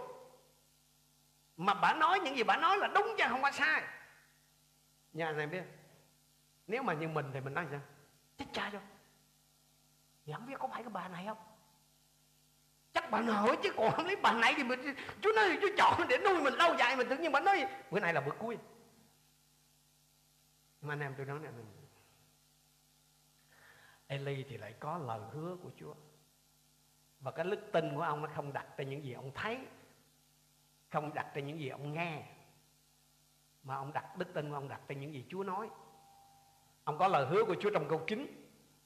Mà bà nói những gì bà nói là đúng chứ, không có sai. Nhà này biết, nếu mà như mình thì mình nói sao? Chết cha cho. Thì không biết có phải cái bà này không? Chắc bà nội chứ, còn không lấy bà này thì mình chú nói chú chọn để nuôi mình lâu dài mình tự nhiên bà nói, bữa nay là bữa cuối. Mà anh em tôi nói này Eli thì lại có lời hứa của Chúa. Và cái đức tin của ông nó không đặt trên những gì ông thấy, không đặt trên những gì ông nghe, mà ông đặt đức tin của ông đặt trên những gì Chúa nói. Ông có lời hứa của Chúa trong câu 9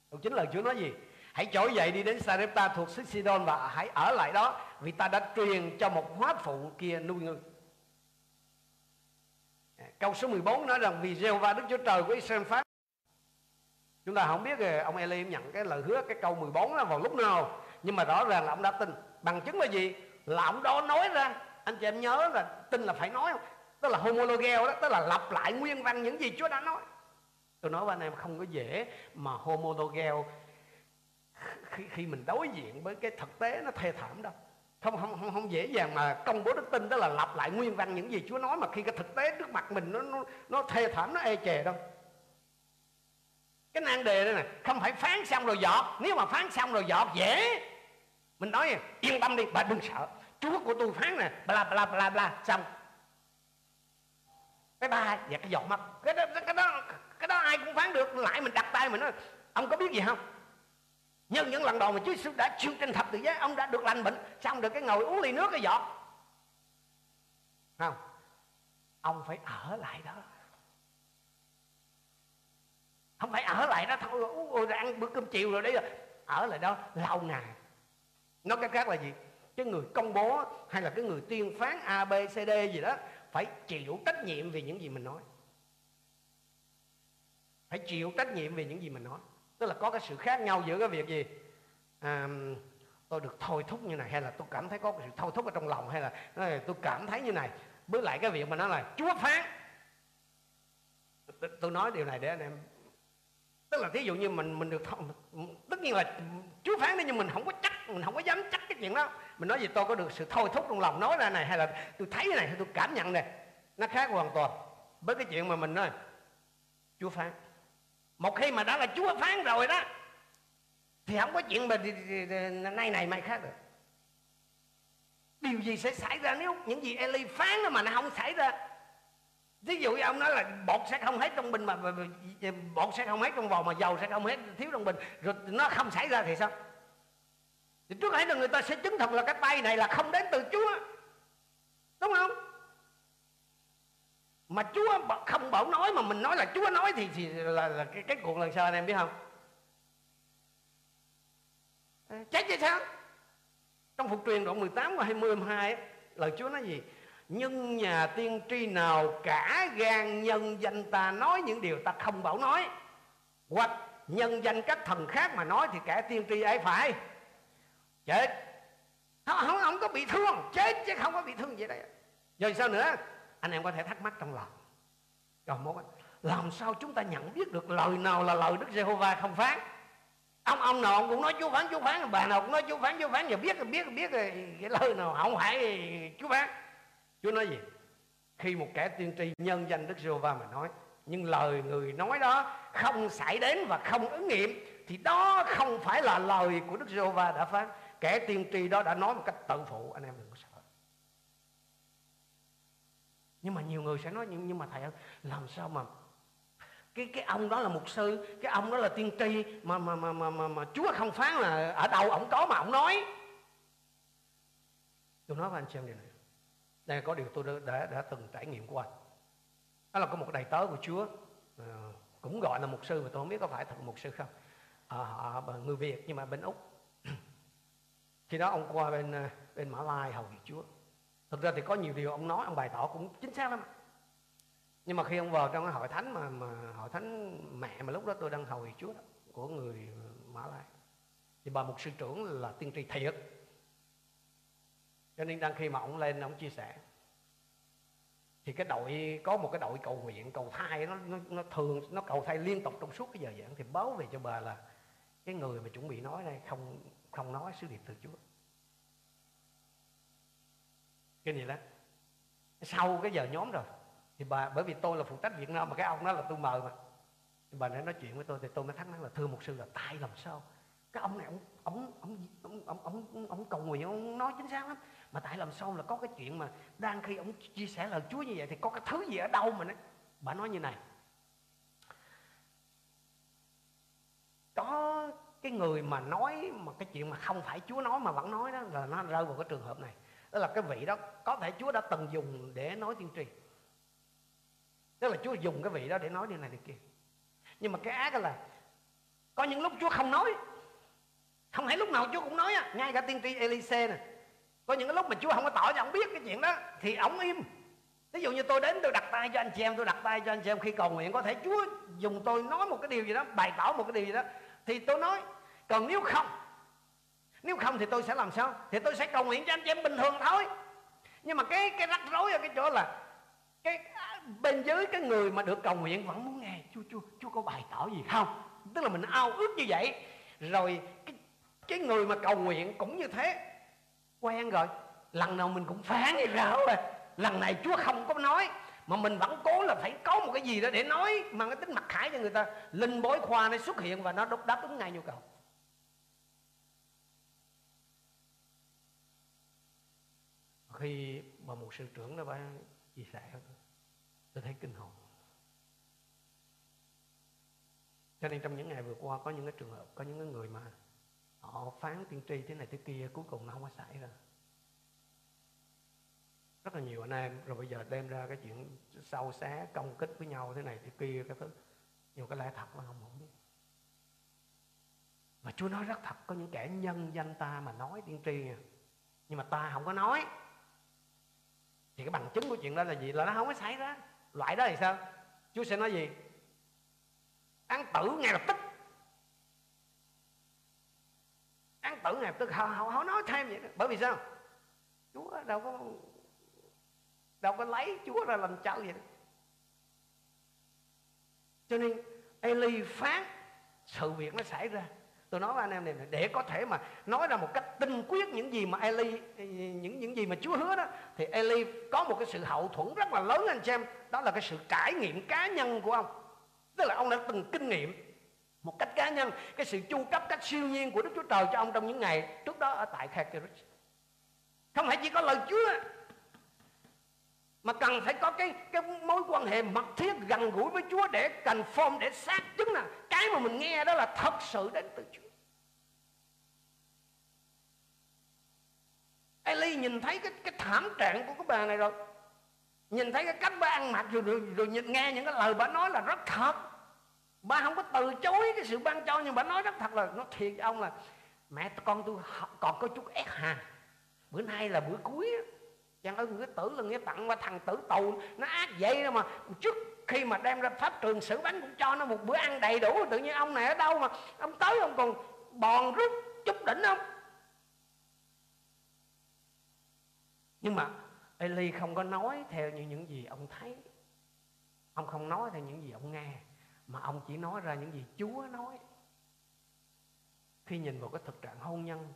câu 9 lời Chúa nói gì? Hãy trỗi dậy đi đến Sarepta thuộc xứ Sidon và hãy ở lại đó, vì ta đã truyền cho một hóa phụ kia nuôi ngươi. Câu số 14 nói rằng, vì giê va Đức Chúa Trời của Israel phán chúng ta không biết ờ, ông Eli nhận cái lời hứa cái câu 14 đó vào lúc nào. Nhưng mà rõ ràng là ông đã tin. Bằng chứng là gì? Là ông đó nói ra. Anh chị em nhớ là tin là phải nói không? Tức là homologeo đó tức là lặp lại nguyên văn những gì Chúa đã nói. Tôi nói với anh em không có dễ mà homologeo khi, khi mình đối diện với cái thực tế nó thê thảm đâu. Không không không không dễ dàng mà công bố đức tin đó là lặp lại nguyên văn những gì Chúa nói mà khi cái thực tế trước mặt mình nó nó nó thê thảm nó e chề đâu cái nan đề đây nè, không phải phán xong rồi dọt. Nếu mà phán xong rồi dọt, dễ. Mình nói, yên tâm đi, bà đừng sợ. Chúa của tôi phán nè, bla bla bla bla xong. Cái ba và cái giọt mắt. Cái đó cái đó cái đó ai cũng phán được. Lại mình đặt tay mình nói, ông có biết gì không? Nhân những lần đầu mà Chúa Giêsu đã siêu trên thập tự giá, ông đã được lành bệnh, xong được cái ngồi uống ly nước cái giọt. Không. Ông phải ở lại đó không phải ở lại đó thôi. Ôi, ăn bữa cơm chiều rồi đấy rồi. Ở lại đó lâu ngày. Nói cách khác là gì? Cái người công bố hay là cái người tuyên phán a b c d gì đó phải chịu trách nhiệm về những gì mình nói. Phải chịu trách nhiệm về những gì mình nói. Tức là có cái sự khác nhau giữa cái việc gì? À, tôi được thôi thúc như này hay là tôi cảm thấy có cái sự thôi thúc ở trong lòng hay là ờ, tôi cảm thấy như này. Với lại cái việc mà nó là chúa phán. Tôi nói điều này để anh em tức là thí dụ như mình mình được tất nhiên là chúa phán đấy nhưng mình không có chắc, mình không có dám chắc cái chuyện đó. Mình nói gì, tôi có được sự thôi thúc trong lòng nói ra này, hay là tôi thấy này, hay tôi cảm nhận này, nó khác hoàn toàn với cái chuyện mà mình nói chúa phán. Một khi mà đã là chúa phán rồi đó, thì không có chuyện mà nay này mai khác được điều gì sẽ xảy ra nếu những gì Eli phán mà nó không xảy ra? Ví dụ như ông nói là bột sẽ không hết trong bình mà bột sẽ không hết trong vò mà dầu sẽ không hết thiếu trong bình. Rồi nó không xảy ra thì sao? Thì trước hết là người ta sẽ chứng thực là cái tay này là không đến từ Chúa. Đúng không? Mà Chúa không bảo nói mà mình nói là Chúa nói thì, thì là, là cái, cái cuộc lần sau anh em biết không? Ờ, chết chứ sao? Trong phục truyền đoạn 18 và 20 22 lời Chúa nói gì? Nhưng nhà tiên tri nào cả gan nhân danh ta nói những điều ta không bảo nói hoặc nhân danh các thần khác mà nói thì kẻ tiên tri ấy phải chết. Không, không, không có bị thương chết chứ không có bị thương vậy đây rồi sao nữa? Anh em có thể thắc mắc trong lòng. Rồi một làm sao chúng ta nhận biết được lời nào là lời Đức Giê-hô-va không phán? Ông ông nào ông cũng nói Chúa phán Chúa phán bà nào cũng nói Chúa phán Chúa phán giờ biết biết biết cái lời nào không phải Chúa phán. Chúa nói gì? Khi một kẻ tiên tri nhân danh Đức giê va mà nói nhưng lời người nói đó không xảy đến và không ứng nghiệm thì đó không phải là lời của Đức giê va đã phán. Kẻ tiên tri đó đã nói một cách tự phụ anh em đừng có sợ. Nhưng mà nhiều người sẽ nói nhưng, nhưng mà thầy ơi làm sao mà cái cái ông đó là mục sư cái ông đó là tiên tri mà mà mà mà mà, mà Chúa không phán là ở đâu ông có mà ông nói? Tôi nói với anh xem điều này đây có điều tôi đã, đã, đã từng trải nghiệm qua đó là có một đầy tớ của Chúa. À, cũng gọi là mục sư mà tôi không biết có phải thật mục sư không. À, à họ người Việt nhưng mà bên Úc. Khi đó ông qua bên ờ, bên Mã Lai hầu việc Chúa. Thực ra thì có nhiều điều ông nói ông bày tỏ cũng chính xác lắm. Nhưng mà khi ông vào trong cái hội thánh mà mà hội thánh mẹ mà lúc đó tôi đang hầu việc Chúa đó, của người Mã Lai thì bà mục sư trưởng là tiên tri thiệt cho nên đang khi mà ông lên ông chia sẻ. Thì cái đội có một cái đội cầu nguyện cầu thai nó, nó, nó thường nó cầu thai liên tục trong suốt cái giờ giảng. Thì báo về cho bà là cái người mà chuẩn bị nói đây không không nói sứ điệp từ Chúa. Cái gì đó sau cái giờ nhóm rồi. Thì bà bởi vì tôi là phụ trách Việt Nam mà cái ông đó là tôi mời mà. Thì bà đã nói chuyện với tôi thì tôi mới thắc mắc là thưa một sư là tại làm sao? Cái ông này ông ông ông ông ông ông, ông cầu nguyện ông nói chính xác lắm. Mà tại làm sao là có cái chuyện mà đang khi ông chia sẻ lời Chúa như vậy thì có cái thứ gì ở đâu mà nó bà nói như này. Có cái người mà nói mà cái chuyện mà không phải Chúa nói mà vẫn nói đó là nó rơi vào cái trường hợp này. Đó là cái vị đó có thể Chúa đã từng dùng để nói tiên tri. Tức là Chúa dùng cái vị đó để nói điều này điều kia. Nhưng mà cái ác là có những lúc Chúa không nói không phải lúc nào chúa cũng nói á, ngay cả tiên tri Elise nè. Có những cái lúc mà chúa không có tỏ cho ông biết cái chuyện đó, thì ông im. Ví dụ như tôi đến, tôi đặt tay cho anh chị em, tôi đặt tay cho anh chị em khi cầu nguyện, có thể chúa dùng tôi nói một cái điều gì đó, bày tỏ một cái điều gì đó, thì tôi nói, còn nếu không nếu không thì tôi sẽ làm sao? Thì tôi sẽ cầu nguyện cho anh chị em bình thường thôi. Nhưng mà cái cái rắc rối ở cái chỗ là cái à, bên dưới cái người mà được cầu nguyện vẫn muốn nghe, chúa chúa chúa có bày tỏ gì không? Tức là mình ao ước như vậy. Rồi cái cái người mà cầu nguyện cũng như thế. Quen rồi, lần nào mình cũng phán như rỡ rồi. Lần này chúa không có nói, mà mình vẫn cố là phải có một cái gì đó để nói, mang cái tính mặt khải cho người ta. Linh bói khoa nó xuất hiện và nó đáp ứng ngay nhu cầu. Khi mà một sư trưởng nó phải chia sẻ, tôi thấy kinh hồn. Cho nên trong những ngày vừa qua có những cái trường hợp, có những cái người mà họ phán tiên tri thế này thế kia, cuối cùng nó không có xảy ra. Rất là nhiều anh em, rồi bây giờ đem ra cái chuyện sâu xé, công kích với nhau thế này thế kia, cái thứ. Nhiều cái lẽ thật mà không không biết mà Chúa nói rất thật, có những kẻ nhân danh ta mà nói tiên tri à. nhưng mà ta không có nói. Thì cái bằng chứng của chuyện đó là gì? Là nó không có xảy ra. Loại đó thì sao? Chúa sẽ nói gì? Án tử ngay lập tức. Án tử này tức họ, họ, họ nói thêm vậy đó. Bởi vì sao? Chúa đâu có đâu có lấy Chúa ra làm chợ vậy đó. Cho nên Eli phán sự việc nó xảy ra. Tôi nói với anh em này để có thể mà nói ra một cách tinh quyết những gì mà Eli những những gì mà Chúa hứa đó thì Eli có một cái sự hậu thuẫn rất là lớn anh xem em. Đó là cái sự trải nghiệm cá nhân của ông. Tức là ông đã từng kinh nghiệm một cách cá nhân cái sự chu cấp cách siêu nhiên của Đức Chúa Trời cho ông trong những ngày trước đó ở tại Khakiris không phải chỉ có lời Chúa mà cần phải có cái cái mối quan hệ mật thiết gần gũi với Chúa để confirm để xác chứng là cái mà mình nghe đó là thật sự đến từ Chúa. Eli nhìn thấy cái cái thảm trạng của cái bà này rồi. Nhìn thấy cái cách bà ăn mặc rồi, rồi, rồi nhìn nghe những cái lời bà nói là rất thật bà không có từ chối cái sự ban cho, nhưng bà nói rất thật là nó thiệt với ông là, mẹ con tôi còn có chút ép hàng bữa nay là bữa cuối á. Chàng ơi người tử là nghĩa tặng qua thằng tử tù, Nó ác vậy đó mà. Trước khi mà đem ra pháp trường xử bánh Cũng cho nó một bữa ăn đầy đủ, Tự nhiên ông này ở đâu mà, Ông tới ông còn bòn rút chút đỉnh không? Nhưng mà Eli không có nói theo như những gì ông thấy. Ông không nói theo những gì ông nghe. Mà ông chỉ nói ra những gì Chúa nói. Khi nhìn vào cái thực trạng hôn nhân,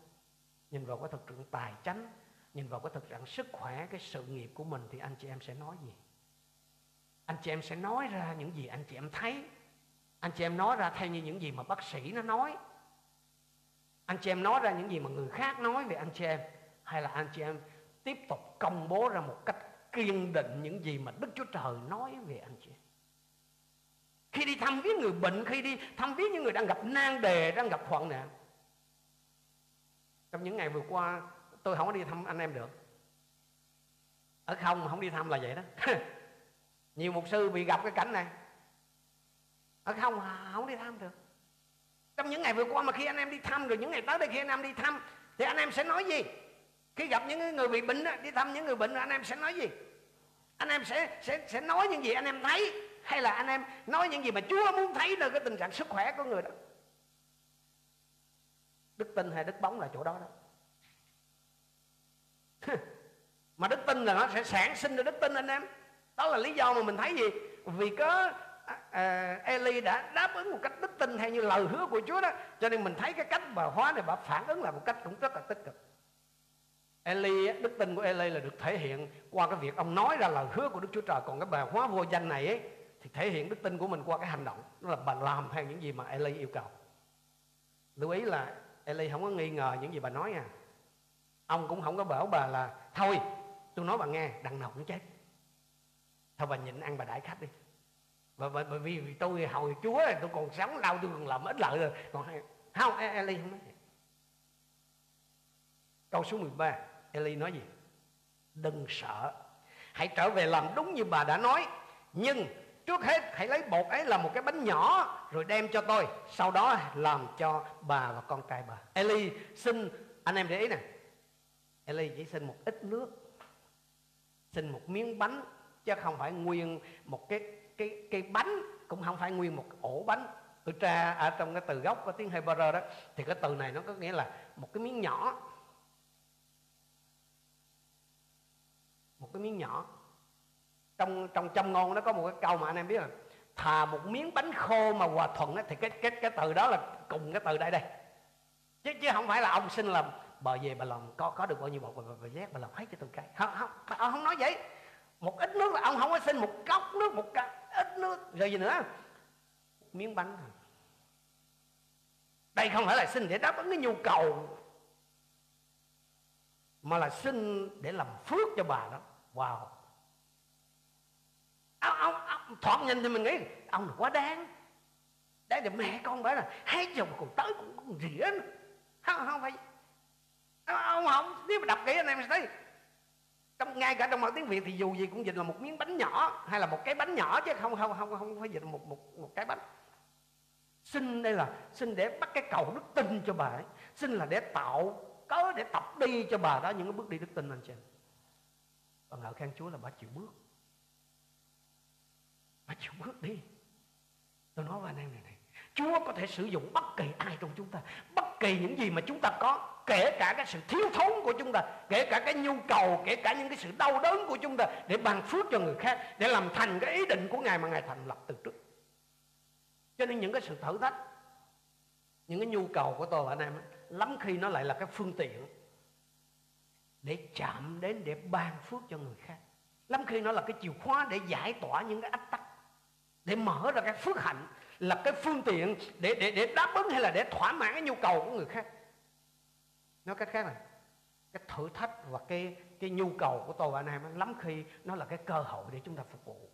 Nhìn vào cái thực trạng tài chánh, nhìn vào cái thực trạng sức khỏe, cái sự nghiệp của mình, thì anh chị em sẽ nói gì? Anh chị em sẽ nói ra những gì anh chị em thấy. Anh chị em nói ra theo như những gì mà bác sĩ nó nói. Anh chị em nói ra những gì mà người khác nói về anh chị em. Hay là anh chị em tiếp tục công bố ra một cách kiên định những gì mà Đức Chúa Trời nói về anh chị em? Khi đi thăm viếng người bệnh, khi đi thăm viếng những người đang gặp nan đề, đang gặp hoạn nạn. Trong những ngày vừa qua, tôi không có đi thăm anh em được. Ở không, mà không đi thăm là vậy đó. Nhiều mục sư bị gặp cái cảnh này. Ở không à, không đi thăm được. Trong những ngày vừa qua mà khi anh em đi thăm, rồi những ngày tới đây khi anh em đi thăm, thì anh em sẽ nói gì? Khi gặp những người bị bệnh đi thăm những người bệnh anh em sẽ nói gì? Anh em sẽ sẽ sẽ nói những gì anh em thấy? Hay là anh em nói những gì mà Chúa muốn thấy là cái tình trạng sức khỏe của người đó? Đức tin hay đức bóng là chỗ đó đó. Mà đức tin là nó sẽ sản sinh ra đức tin anh em. Đó là lý do mà mình thấy gì? Vì có à, à Eli đã đáp ứng một cách đức tin theo như lời hứa của Chúa đó. Cho nên mình thấy cái cách bà hóa này bà phản ứng là một cách cũng rất là tích cực. Eli đức tin của Eli là được thể hiện qua cái việc ông nói ra lời hứa của Đức Chúa Trời. Còn cái bà hóa vô danh này ấy, thì thể hiện đức tin của mình qua cái hành động. Đó là bà làm theo những gì mà Eli yêu cầu. Lưu ý là Eli không có nghi ngờ những gì bà nói nha. Ông cũng không có bảo bà là thôi tôi nói bà nghe đằng nào cũng chết. Thôi bà nhịn ăn bà đãi khách đi. Bởi, bởi, bởi vì, vì tôi hồi chúa tôi còn sống đau tôi còn làm ít lợi rồi. Còn không Eli không nói câu số 13 Eli nói gì? Đừng sợ. Hãy trở về làm đúng như bà đã nói nhưng trước hết, hãy lấy bột ấy là một cái bánh nhỏ, rồi đem cho tôi. Sau đó làm cho bà và con trai bà. Eli xin, anh em để ý nè. Eli chỉ xin một ít nước. Xin một miếng bánh, chứ không phải nguyên một cái cái cái bánh, cũng không phải nguyên một ổ bánh. Tôi tra ở trong cái từ gốc của tiếng Hebrew đó, thì cái từ này nó có nghĩa là một cái miếng nhỏ. Một cái miếng nhỏ trong trong châm ngôn nó có một cái câu mà anh em biết là thà một miếng bánh khô mà hòa thuận ấy, thì cái cái cái từ đó là cùng cái từ đây đây. Chứ chứ không phải là ông xin làm bờ về bà làm có có được bao nhiêu bột? Bà, bà, bà vét bà làm hết cho tôi cái. Không không ông ờ, không nói vậy. Một ít nước là ông không có xin một cốc nước một cốc ít nước rồi gì nữa. Miếng bánh đây không phải là xin để đáp ứng cái nhu cầu mà là xin để làm phước cho bà đó. Wow ông, ông, ông thoạt nhìn thì mình nghĩ ông là quá đáng. Đây là mẹ con bảo là hai chồng còn tới cũng, cũng rỉa nữa. không không phải. Ông không nếu mà đọc kỹ anh em sẽ thấy. Trong ngay cả trong mọi tiếng việt thì dù gì cũng dịch là một miếng bánh nhỏ hay là một cái bánh nhỏ chứ không không không không phải dịch một một một cái bánh. Xin đây là xin để bắt cái cầu đức tin cho bà ấy. Xin là để tạo cớ để tập đi cho bà đó những cái bước đi đức tin anh chị và ngợi khen chúa là bà chịu bước bà chịu bước đi. Tôi nói với anh em này này, chúa có thể sử dụng bất kỳ ai trong chúng ta, bất kỳ những gì mà chúng ta có, kể cả cái sự thiếu thốn của chúng ta, kể cả cái nhu cầu, kể cả những cái sự đau đớn của chúng ta để ban phước cho người khác, để làm thành cái ý định của ngài mà ngài thành lập từ trước. Cho nên những cái sự thử thách, những cái nhu cầu của tôi và anh em lắm khi nó lại là cái phương tiện để chạm đến, để ban phước cho người khác. Lắm khi nó là cái chìa khóa để giải tỏa những cái ách tắc để mở ra cái phước hạnh là cái phương tiện để để để đáp ứng hay là để thỏa mãn cái nhu cầu của người khác. Nói cách khác là cái thử thách và cái cái nhu cầu của tôi và anh em lắm khi nó là cái cơ hội để chúng ta phục vụ.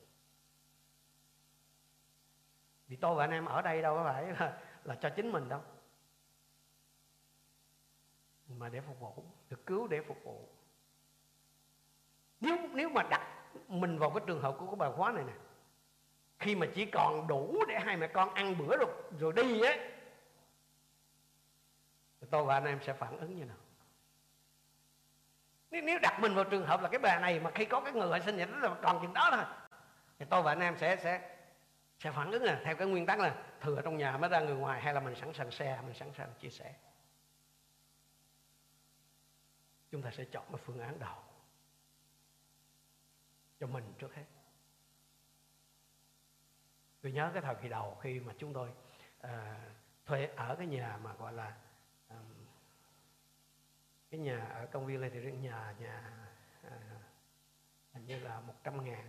Vì tôi và anh em ở đây đâu có phải là, là cho chính mình đâu. Mà để phục vụ được cứu để phục vụ. Nếu nếu mà đặt mình vào cái trường hợp của cái bài khóa này nè khi mà chỉ còn đủ để hai mẹ con ăn bữa rồi rồi đi á tôi và anh em sẽ phản ứng như nào? Nếu, nếu đặt mình vào trường hợp là cái bà này mà khi có cái người sinh nhật đó là còn chừng đó thôi thì tôi và anh em sẽ sẽ sẽ phản ứng là theo cái nguyên tắc là thừa trong nhà mới ra người ngoài hay là mình sẵn sàng xe mình sẵn sàng chia sẻ. Chúng ta sẽ chọn cái phương án đầu cho mình trước hết tôi nhớ cái thời kỳ đầu khi mà chúng tôi à, thuê ở cái nhà mà gọi là à, cái nhà ở công viên Lê Thị Riêng nhà nhà à, hình như là một trăm ngàn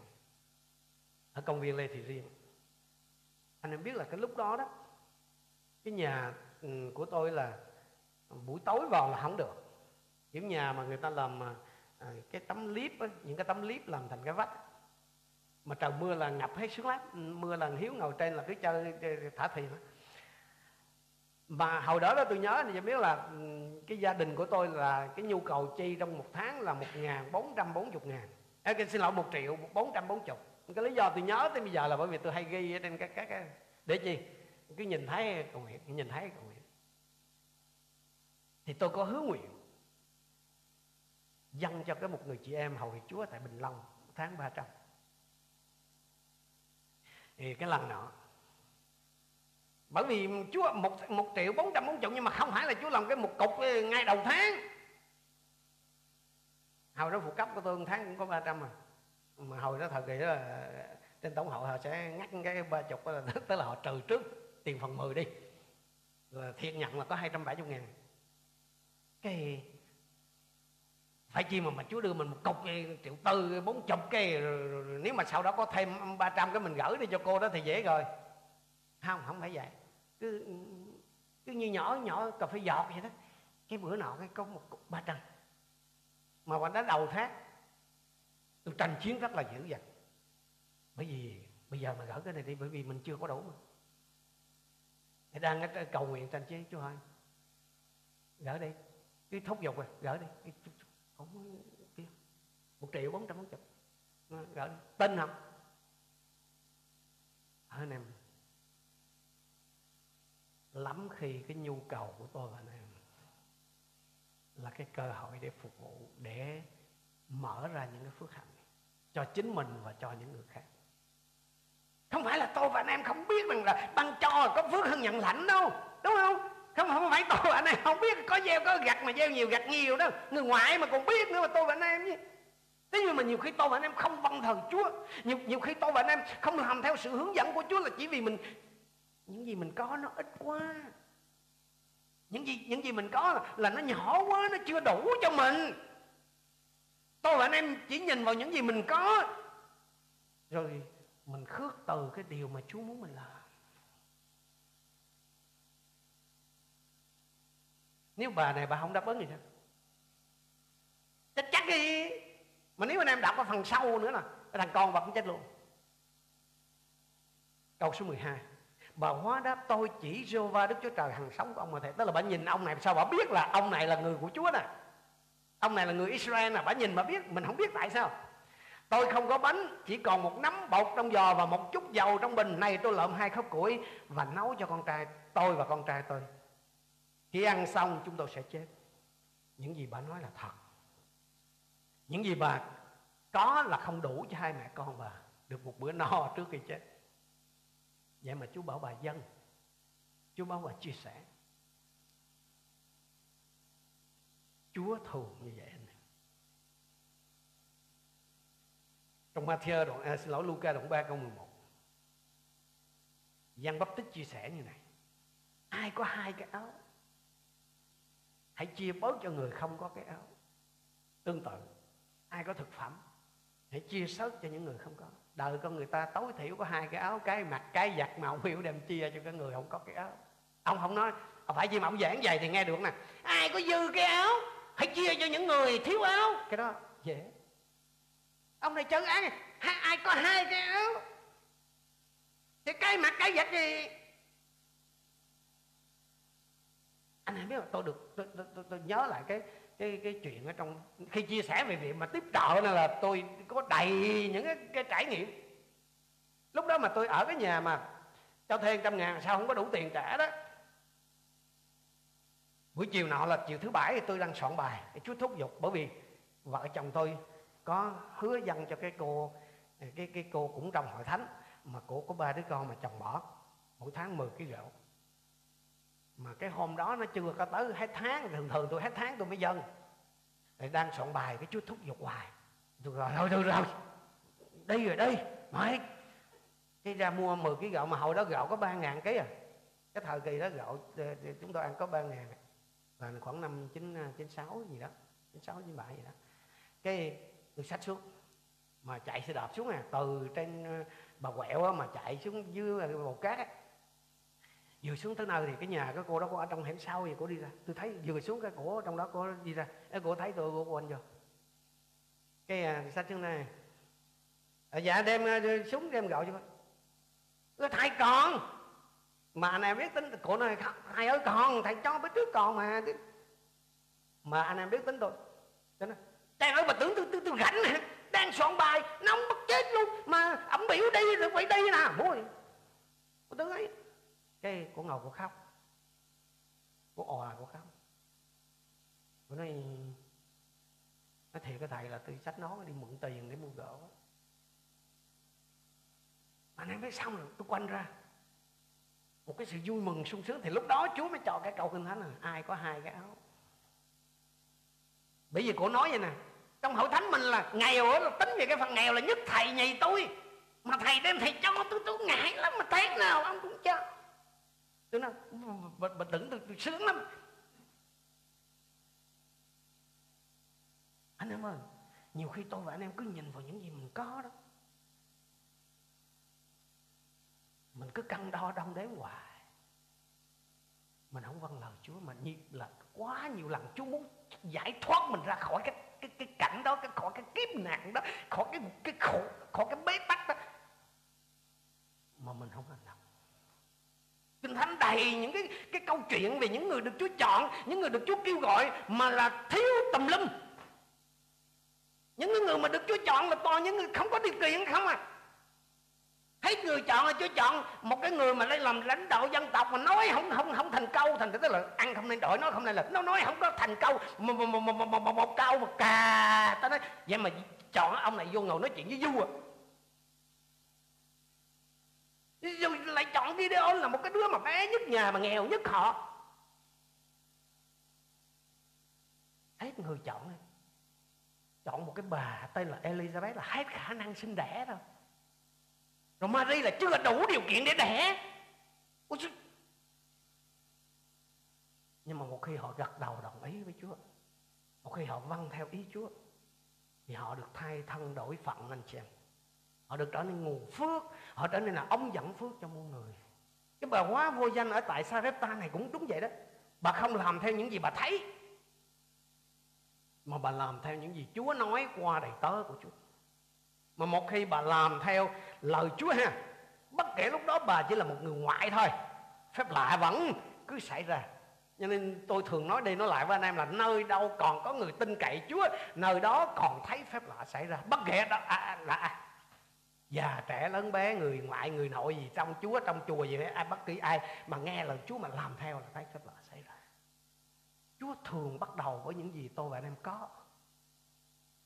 ở công viên Lê Thị Riêng. Anh em biết là cái lúc đó đó cái nhà của tôi là buổi tối vào là không được. Những nhà mà người ta làm à, cái tấm liếp những cái tấm liếp làm thành cái vách mà trời mưa là ngập hết xuống lát mưa là hiếu ngồi trên là cứ chơi thả thuyền mà hồi đó đó tôi nhớ thì biết là cái gia đình của tôi là cái nhu cầu chi trong một tháng là một ngàn bốn trăm bốn chục ngàn. À, xin lỗi một triệu bốn trăm bốn chục. Cái lý do tôi nhớ tới bây giờ là bởi vì tôi hay ghi ở trên các các để chi? Cứ nhìn thấy cầu nguyện nhìn thấy cầu nguyện. Thì tôi có hứa nguyện dâng cho cái một người chị em hầu việc Chúa tại Bình Long tháng 300 thì cái lần nọ. Bởi vì Chúa một, một triệu bốn trăm bốn chục nhưng mà không phải là Chúa làm cái một cục ngay đầu tháng. Hồi đó phụ cấp của tôi một tháng cũng có 300 mà. Mà hồi đó thời kỳ đó là trên tổng hội họ sẽ ngắt cái ba chục tức là họ trừ trước tiền phần 10 đi. Rồi thiệt nhận là có 270 ngàn. Cái phải chi mà mà Chúa đưa mình một cục triệu tư, bốn chục cái nếu mà sau đó có thêm 300 cái mình gửi đi cho cô đó thì dễ rồi. Không không phải vậy. Cứ cứ như nhỏ nhỏ cà phê giọt vậy đó. Cái bữa nọ cái có một cục 300 mà bạn đã đầu tháng, tôi tranh chiến rất là dữ dằn. Bởi vì bây giờ mà gỡ cái này đi, bởi vì mình chưa có đủ mà. Thì đang cầu nguyện tranh chiến chú ơi, gỡ đi. Cái thúc giục rồi, gỡ đi không có kia. Một triệu bốn trăm bốn chục. Gọi tên tin không anh em? Lắm khi cái nhu cầu của tôi và anh em, là cái cơ hội để phục vụ, để mở ra những cái phước hạnh cho chính mình và cho những người khác. Không phải là tôi và anh em không biết rằng là ban cho có phước hơn nhận lãnh đâu, đúng không? Không không phải tôi anh em không biết. Có gieo có gặt mà gieo nhiều gặt nhiều đó. Người ngoại mà còn biết nữa mà tôi và anh em chứ Thế nhưng mà nhiều khi tôi và anh em không vâng thần Chúa. Nhiều, nhiều khi tôi và anh em không làm theo sự hướng dẫn của Chúa là chỉ vì mình Những gì mình có nó ít quá. Những gì những gì mình có là, là nó nhỏ quá Nó chưa đủ cho mình. Tôi và anh em chỉ nhìn vào những gì mình có Rồi mình khước từ cái điều mà Chúa muốn mình làm. Nếu bà này bà không đáp ứng gì sao? Chắc chắc đi. Mà nếu anh em đọc ở phần sau nữa nè, Cái thằng con bà cũng chết luôn. Câu số 12 Bà hóa đáp, tôi chỉ Jehovah, Đức Chúa Trời hằng sống của ông mà thầy. Tức là bà nhìn ông này, sao bà biết là ông này là người của Chúa nè? Ông này là người Israel nè, Bà nhìn bà biết, Mình không biết tại sao. Tôi không có bánh, Chỉ còn một nắm bột trong giò Và một chút dầu trong bình. Này tôi lượm hai khớp củi Và nấu cho con trai tôi và con trai tôi. Khi ăn xong chúng tôi sẽ chết. Những gì bà nói là thật. Những gì bà có là không đủ cho hai mẹ con bà Được một bữa no trước khi chết. Vậy mà chú bảo bà dân. Chú bảo bà chia sẻ. Chúa thường như vậy anh Trong Matthew đoạn, à, xin lỗi Luca đoạn 3 câu 11 Giăng bắp tích chia sẻ như này. Ai có hai cái áo? Hãy chia bớt cho người không có cái áo. Tương tự, Ai có thực phẩm, Hãy chia sớt cho những người không có. Đời con người ta tối thiểu có hai cái áo, Cái mặt cái giặt mà ông hiểu đem chia cho cái người không có cái áo. Ông không nói, Ông phải gì mà ông giảng vậy thì nghe được nè. Ai có dư cái áo, Hãy chia cho những người thiếu áo. Cái đó dễ. Ông này chân ai Ai có hai cái áo, Thì cái mặt cái giặt gì Anh hãy biết là tôi được tôi, tôi, tôi, tôi nhớ lại cái cái cái chuyện ở trong khi chia sẻ về việc mà tiếp trợ này là tôi có đầy những cái, cái trải nghiệm. Lúc đó mà tôi ở cái nhà mà cho thuê trăm ngàn sao không có đủ tiền trả đó? Buổi chiều nọ là chiều thứ bảy thì tôi đang soạn bài để chú thúc giục bởi vì vợ chồng tôi có hứa dâng cho cái cô cái cái cô cũng trong hội thánh mà cô có ba đứa con mà chồng bỏ mỗi tháng 10 kg rượu mà cái hôm đó nó chưa có tới hết tháng, thường thường tôi hết tháng tôi mới dâng. Thì đang soạn bài, cái chú thúc giục hoài. Tôi rồi thôi thôi rồi đi rồi đi mày cái ra mua 10 kg gạo mà hồi đó gạo có ba ngàn ký à. Cái thời kỳ đó gạo ờ, ờ, chúng tôi ăn có ba ngàn. Là khoảng năm chín ờ, chín sáu gì đó, chín sáu, chín bảy gì đó. Cái tôi xách xuống, mà chạy xe đạp xuống à. Từ trên bà quẹo mà chạy xuống dưới bầu cát á vừa xuống tới nơi thì cái nhà cái cô đó cô ở trong hẻm sau thì cô đi ra. Tôi thấy vừa xuống cái cổ trong đó cô đi ra. Cái cô thấy tôi cô quên vô. Cái à, sách xuống này à, dạ đem à, súng đem gọi cho cô thầy còn? Mà anh em biết tính cổ này thầy ơi còn thầy cho bữa trước còn mà mà anh em biết tính tôi. Cho nó Trang nói mà tưởng tôi tôi, tôi rảnh đang soạn bài nóng bất chết luôn. Mà ổng biểu đi rồi phải đi nè. Môi tôi thấy cái cô ngầu cô khóc. Cô òa cô khóc. Cô nói nói thiệt cái thầy là tôi sách nó đi mượn tiền để mua gỗ. Mà anh mới xong rồi, tôi quanh ra. Một cái sự vui mừng sung sướng thì lúc đó chúa mới cho cái câu kinh thánh là ai có hai cái áo. Bởi vì cổ nói vậy nè, trong hội thánh mình là nghèo là tính về cái phần nghèo là nhất thầy nhì tôi. Mà thầy đem thầy cho tôi tôi ngại lắm, mà thế nào ông cũng cho tôi nói bà, bà đừng được sướng lắm. Anh em ơi nhiều khi tôi và anh em cứ nhìn vào những gì mình có đó. Mình cứ cân đo đong đếm hoài. Mình không vâng lời Chúa mà nhiệt là quá nhiều lần Chúa muốn giải thoát mình ra khỏi cái cái cái cảnh đó cái khỏi cái kiếp nạn đó khỏi cái cái khổ khỏi cái bế tắc đó. Mà mình không hành Kinh Thánh đầy những cái cái câu chuyện về những người được Chúa chọn, những người được Chúa kêu gọi mà là thiếu tầm lum. Những người mà được Chúa chọn là toàn những người không có điều kiện không à. thấy người chọn là Chúa chọn một cái người mà lấy làm lãnh đạo dân tộc mà nói không không không thành câu thành tức là ăn không nên đổi nói không nên là nó nói không có thành câu một một một một một, một, câu một cà ta nói vậy mà chọn ông này vô ngồi nói chuyện với vua rồi lại chọn video là một cái đứa mà bé nhất nhà mà nghèo nhất họ. Hết người chọn chọn một cái bà tên là Elizabeth là hết khả năng sinh đẻ đâu. Rồi Marie là chưa đủ điều kiện để đẻ. Nhưng mà một khi họ gật đầu đồng ý với Chúa, một khi họ vâng theo ý Chúa, thì họ được thay thân đổi phận anh chị em họ được trở nên nguồn phước họ trở nên là ông dẫn phước cho muôn người. Cái bà hóa vô danh ở tại Sarepta này cũng đúng vậy đó. Bà không làm theo những gì bà thấy mà bà làm theo những gì Chúa nói qua đầy tớ của Chúa. Mà một khi bà làm theo lời Chúa ha bất kể lúc đó bà chỉ là một người ngoại thôi phép lạ vẫn cứ xảy ra. Cho nên tôi thường nói đi nói lại với anh em là nơi đâu còn có người tin cậy Chúa nơi đó còn thấy phép lạ xảy ra. Bất kể đó à, à là ai? Già trẻ lớn bé, người ngoại, người nội gì, trong Chúa, trong chùa gì ai bất kỳ ai mà nghe lời Chúa mà làm theo là thấy phép lạ xảy ra. Chúa thường bắt đầu với những gì tôi và anh em có.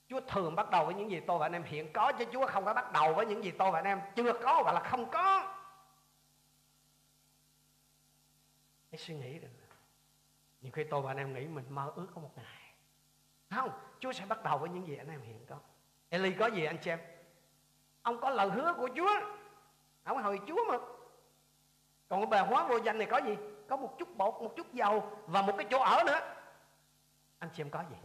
Chúa thường bắt đầu với những gì tôi và anh em hiện có, Chứ Chúa không có bắt đầu với những gì tôi và anh em chưa có và là không có. Hãy suy nghĩ được. Nhiều khi tôi và anh em nghĩ mình mơ ước có một ngày. Không, Chúa sẽ bắt đầu với những gì anh em hiện có. Eli có gì anh chị em? Ông có lời hứa của Chúa. Ông hồi Chúa mà. Còn cái bà hóa vô danh này có gì? Có một chút bột, một chút dầu Và một cái chỗ ở nữa. Anh chị em có gì?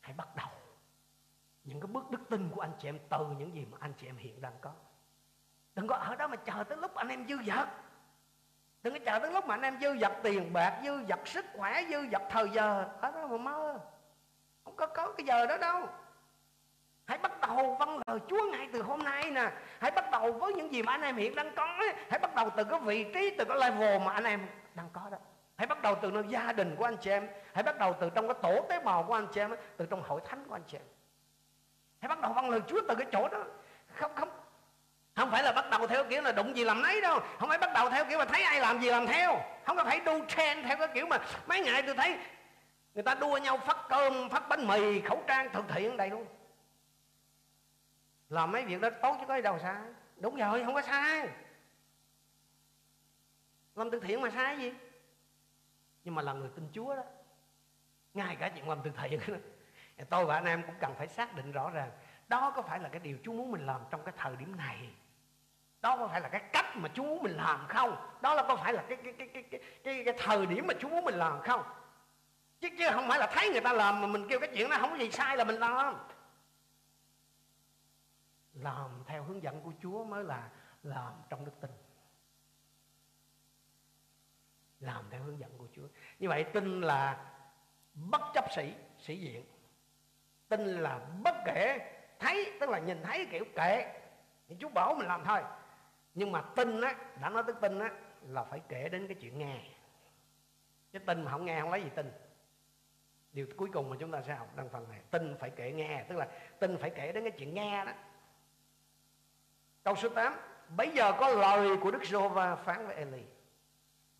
Hãy bắt đầu. Những cái bước đức tin của anh chị em từ những gì mà anh chị em hiện đang có. Đừng có ở đó mà chờ tới lúc anh em dư dật. Đừng có chờ tới lúc mà anh em dư dật tiền bạc dư dật sức khỏe dư dật thời giờ. Ở đó mà mơ. Không có có cái giờ đó đâu hãy bắt đầu vâng lời Chúa ngay từ hôm nay nè. Hãy bắt đầu với những gì mà anh em hiện đang có hãy bắt đầu từ cái vị trí, từ cái level mà anh em đang có đó. Hãy bắt đầu từ nơi gia đình của anh chị em. Hãy bắt đầu từ trong cái tổ tế bào của anh chị em từ trong hội thánh của anh chị em. Hãy bắt đầu vâng lời Chúa từ cái chỗ đó. Không không. Không phải là bắt đầu theo kiểu là đụng gì làm nấy đâu. Không phải bắt đầu theo kiểu mà thấy ai làm gì làm theo. Không có phải đu trend theo cái kiểu mà mấy ngày tôi thấy người ta đua nhau phát cơm, phát bánh mì, khẩu trang thực thiện đây luôn làm mấy việc đó tốt chứ có gì đâu sai. Đúng rồi không có sai. Làm từ thiện mà sai gì? Nhưng mà là người tin Chúa đó. Ngay cả chuyện làm từ thiện đó. Tôi và anh em cũng cần phải xác định rõ ràng. Đó có phải là cái điều Chúa muốn mình làm trong cái thời điểm này? Đó có phải là cái cách mà Chúa muốn mình làm không? Đó là có phải là cái cái cái cái cái cái, cái thời điểm mà Chúa muốn mình làm không? Chứ chứ không phải là thấy người ta làm mà mình kêu cái chuyện đó không có gì sai là mình làm làm theo hướng dẫn của Chúa mới là làm trong đức tin. Làm theo hướng dẫn của Chúa. Như vậy tin là bất chấp sĩ sĩ diện. Tin là bất kể thấy, tức là nhìn thấy kiểu kệ. Thì Chúa bảo mình làm thôi. Nhưng mà tin á, đã nói tới tin á, là phải kể đến cái chuyện nghe. Chứ tin mà không nghe không lấy gì tin. Điều cuối cùng mà chúng ta sẽ học trong phần này, tin phải kể nghe. Tức là tin phải kể đến cái chuyện nghe đó câu số 8 bây giờ có lời của Đức Giô-va phán với Eli.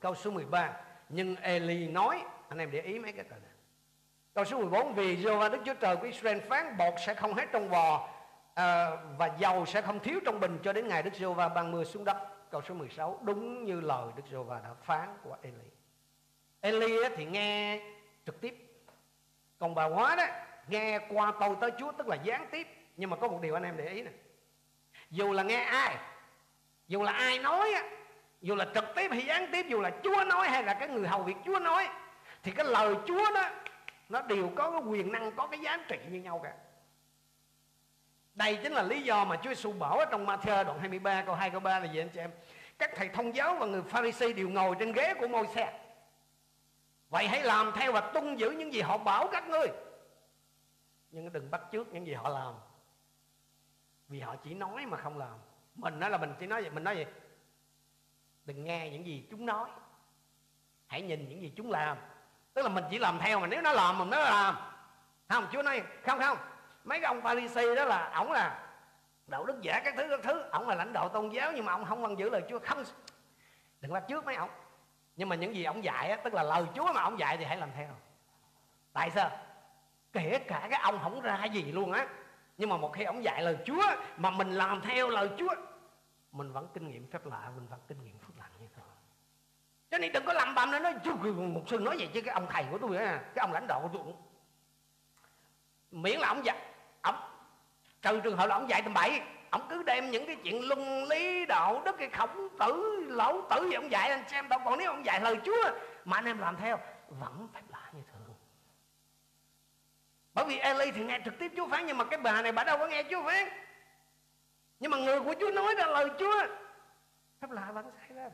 Câu số 13 Nhưng Eli nói Anh em để ý mấy cái câu này. Câu số 14 Vì Jehovah Đức Chúa Trời của Israel phán Bột sẽ không hết trong vò à, Và dầu sẽ không thiếu trong bình Cho đến ngày Đức Jehovah ban mưa xuống đất. Câu số 16 Đúng như lời Đức Jehovah đã phán của Eli. Eli thì nghe trực tiếp. Còn bà hóa đó Nghe qua tôi tới Chúa tức là gián tiếp. Nhưng mà có một điều anh em để ý nè. Dù là nghe ai, Dù là ai nói dù là trực tiếp hay gián tiếp, dù là Chúa nói hay là cái người hầu việc Chúa nói, thì cái lời Chúa đó, nó đều có cái quyền năng, có cái giá trị như nhau cả. Đây chính là lý do mà Chúa Giêsu bảo ở trong Matthew đoạn 23 câu 2 câu 3 là gì anh chị em? Các thầy thông giáo và người Pharisee đều ngồi trên ghế của môi xe vậy hãy làm theo và tuân giữ những gì họ bảo các ngươi. Nhưng đừng bắt chước những gì họ làm vì họ chỉ nói mà không làm. Mình nói là mình chỉ nói vậy mình nói vậy. Đừng nghe những gì chúng nói. Hãy nhìn những gì chúng làm. Tức là mình chỉ làm theo mà nếu nó làm mình mới làm. Không chúa nói không không. Mấy cái ông pharisee đó là ổng là đạo đức giả các thứ các thứ. Ông là lãnh đạo tôn giáo nhưng mà ông không còn giữ lời chúa. Không. Đừng bắt trước mấy ông nhưng mà những gì ông dạy á, tức là lời chúa mà ông dạy thì hãy làm theo. Tại sao? Kể cả cái ông không ra gì luôn á nhưng mà một khi ông dạy lời chúa, mà mình làm theo lời chúa, mình vẫn kinh nghiệm phép lạ, mình vẫn kinh nghiệm phước lành như thế cho nên đừng có làm bầm nó nói một sư nói vậy chứ, cái ông thầy của tôi á, cái ông lãnh đạo của tôi miễn là ông dạy. Ông, trừ trường hợp là ông dạy tầm bậy, ông cứ đem những cái chuyện luân lý, đạo đức, cái khổng tử lẩu tử gì ông dạy anh xem đâu. Còn nếu ông dạy lời chúa mà anh em làm theo, vẫn phải bởi vì Eli thì nghe trực tiếp Chúa phán, nhưng mà cái bà này bà đâu có nghe Chúa phán. Nhưng mà người của Chúa nói ra lời Chúa. Phép lạ vẫn xảy ra.